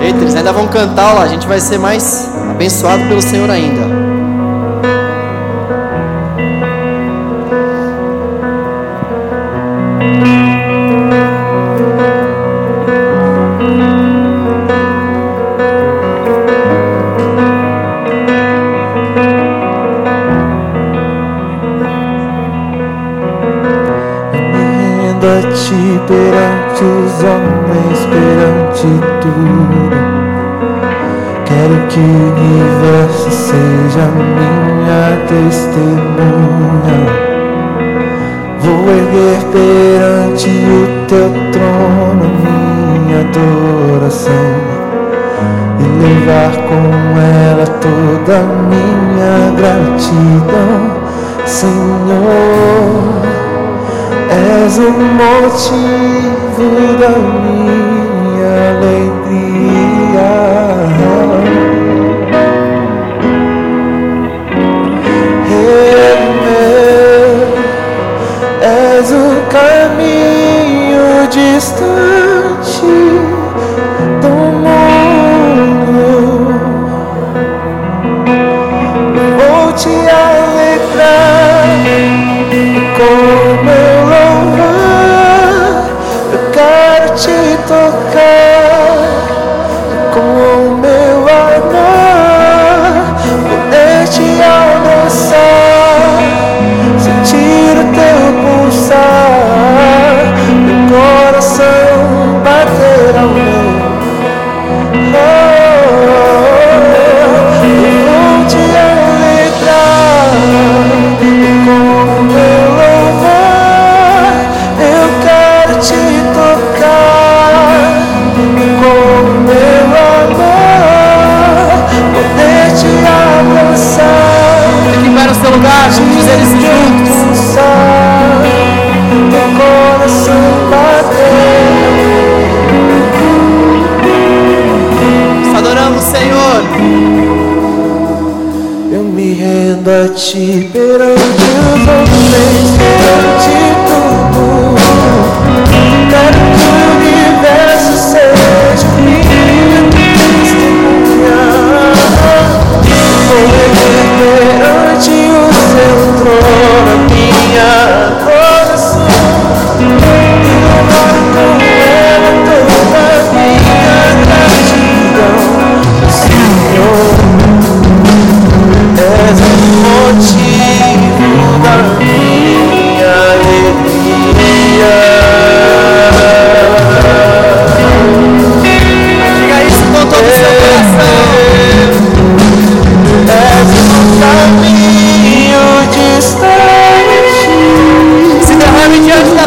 Eita, eles ainda vão cantar lá. A gente vai ser mais abençoado pelo Senhor ainda. Perante os homens, perante tudo. Quero que o universo seja minha testemunha. Vou erguer perante o teu trono minha adoração e levar com ela toda a minha gratidão, Senhor és o motivo da minha alegria. Remer, és o caminho distante do mundo. Vou te alegrar 집에 motivo da minha alegria. Diga isso com todo o seu coração. És um caminho distante. Se derrame diante da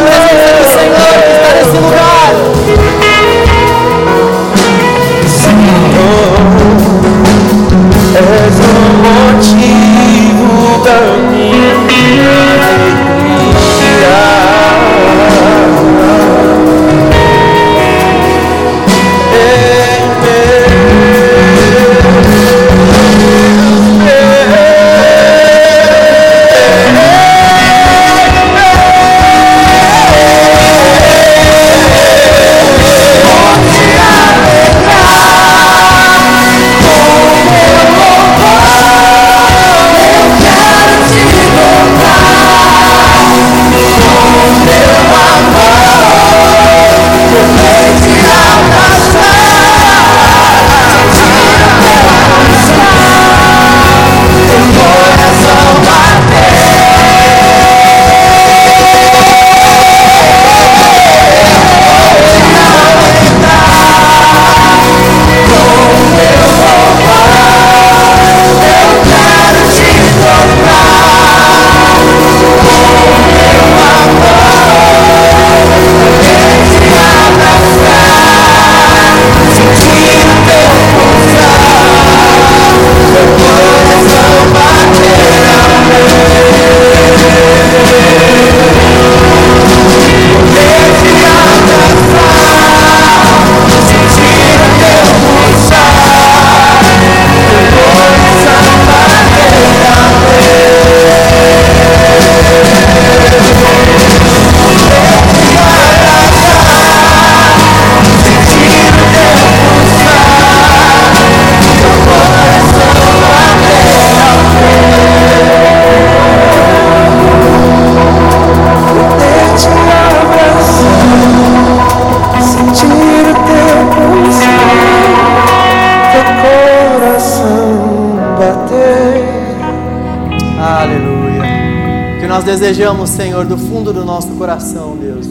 desejamos, Senhor, do fundo do nosso coração, Deus.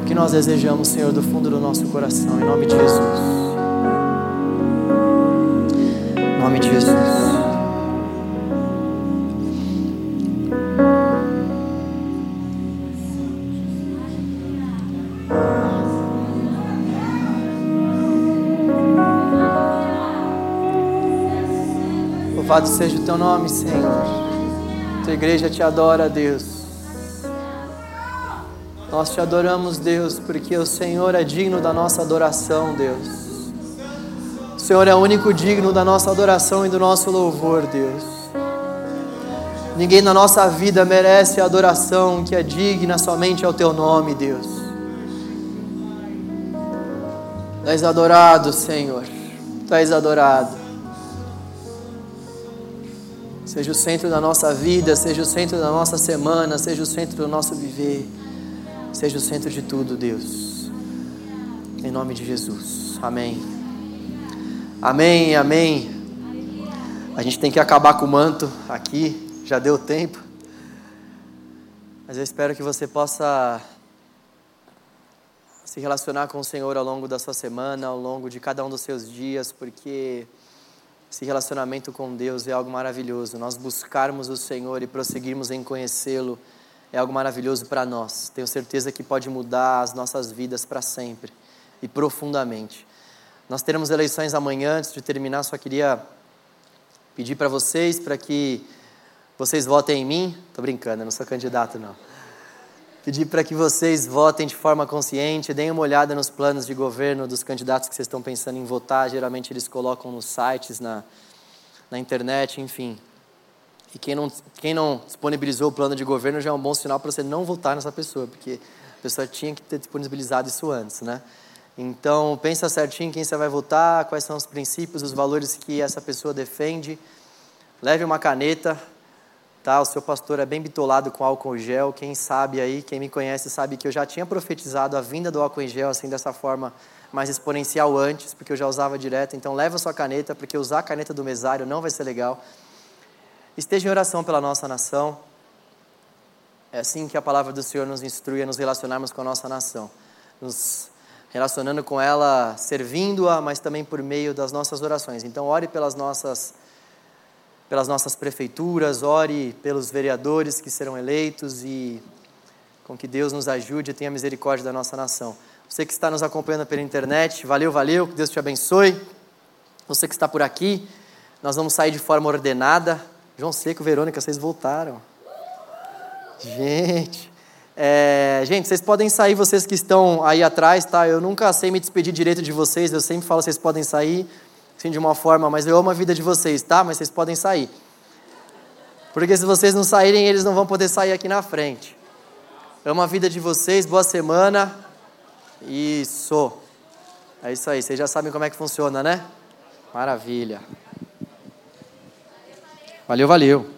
O que nós desejamos, Senhor, do igreja te adora, Deus. Nós te adoramos, Deus, porque o Senhor é digno da nossa adoração, Deus. O Senhor é o único digno da nossa adoração e do nosso louvor, Deus. Ninguém na nossa vida merece a adoração que é digna somente ao teu nome, Deus. Tu és adorado, Senhor. Tu és adorado. Seja o centro da nossa vida, seja o centro da nossa semana, seja o centro do nosso viver, seja o centro de tudo, Deus. Em nome de Jesus. Amém. Amém, amém. A gente tem que acabar com o manto aqui, já deu tempo. Mas eu espero que você possa se relacionar com o Senhor ao longo da sua semana, ao longo de cada um dos seus dias, porque esse relacionamento com Deus é algo maravilhoso. Nós buscarmos o Senhor e prosseguirmos em conhecê-lo é algo maravilhoso para nós. Tenho certeza que pode mudar as nossas vidas para sempre e profundamente. Nós teremos eleições amanhã, antes de terminar, só queria pedir para vocês para que vocês votem em mim. Tô brincando, eu não sou candidato não. Pedir para que vocês votem de forma consciente, deem uma olhada nos planos de governo dos candidatos que vocês estão pensando em votar. Geralmente eles colocam nos sites, na, na internet, enfim. E quem não, quem não disponibilizou o plano de governo já é um bom sinal para você não votar nessa pessoa, porque a pessoa tinha que ter disponibilizado isso antes, né? Então, pensa certinho quem você vai votar, quais são os princípios, os valores que essa pessoa defende. Leve uma caneta, tá? O seu pastor é bem bitolado com álcool gel. Quem sabe aí, quem me conhece sabe que eu já tinha profetizado a vinda do álcool em gel assim dessa forma mais exponencial antes, porque eu já usava direto. Então, leve a sua caneta, porque usar a caneta do mesário não vai ser legal. Esteja em oração pela nossa nação. É assim que a palavra do Senhor nos instrui a nos relacionarmos com a nossa nação. Nos relacionando com ela, servindo-a, mas também por meio das nossas orações. Então, ore pelas nossas, pelas nossas prefeituras, ore pelos vereadores que serão eleitos e com que Deus nos ajude e tenha misericórdia da nossa nação. Você que está nos acompanhando pela internet, valeu, valeu, que Deus te abençoe. Você que está por aqui, nós vamos sair de forma ordenada. João Seco, Verônica, vocês voltaram. Gente, é, gente, vocês podem sair, vocês que estão aí atrás, tá? Eu nunca sei me despedir direito de vocês, eu sempre falo vocês podem sair, assim, de uma forma, mas eu amo a vida de vocês, tá? Mas vocês podem sair. Porque se vocês não saírem, eles não vão poder sair aqui na frente. Amo a vida de vocês, boa semana. Isso. É isso aí, vocês já sabem como é que funciona, né? Maravilha. Valeu, valeu.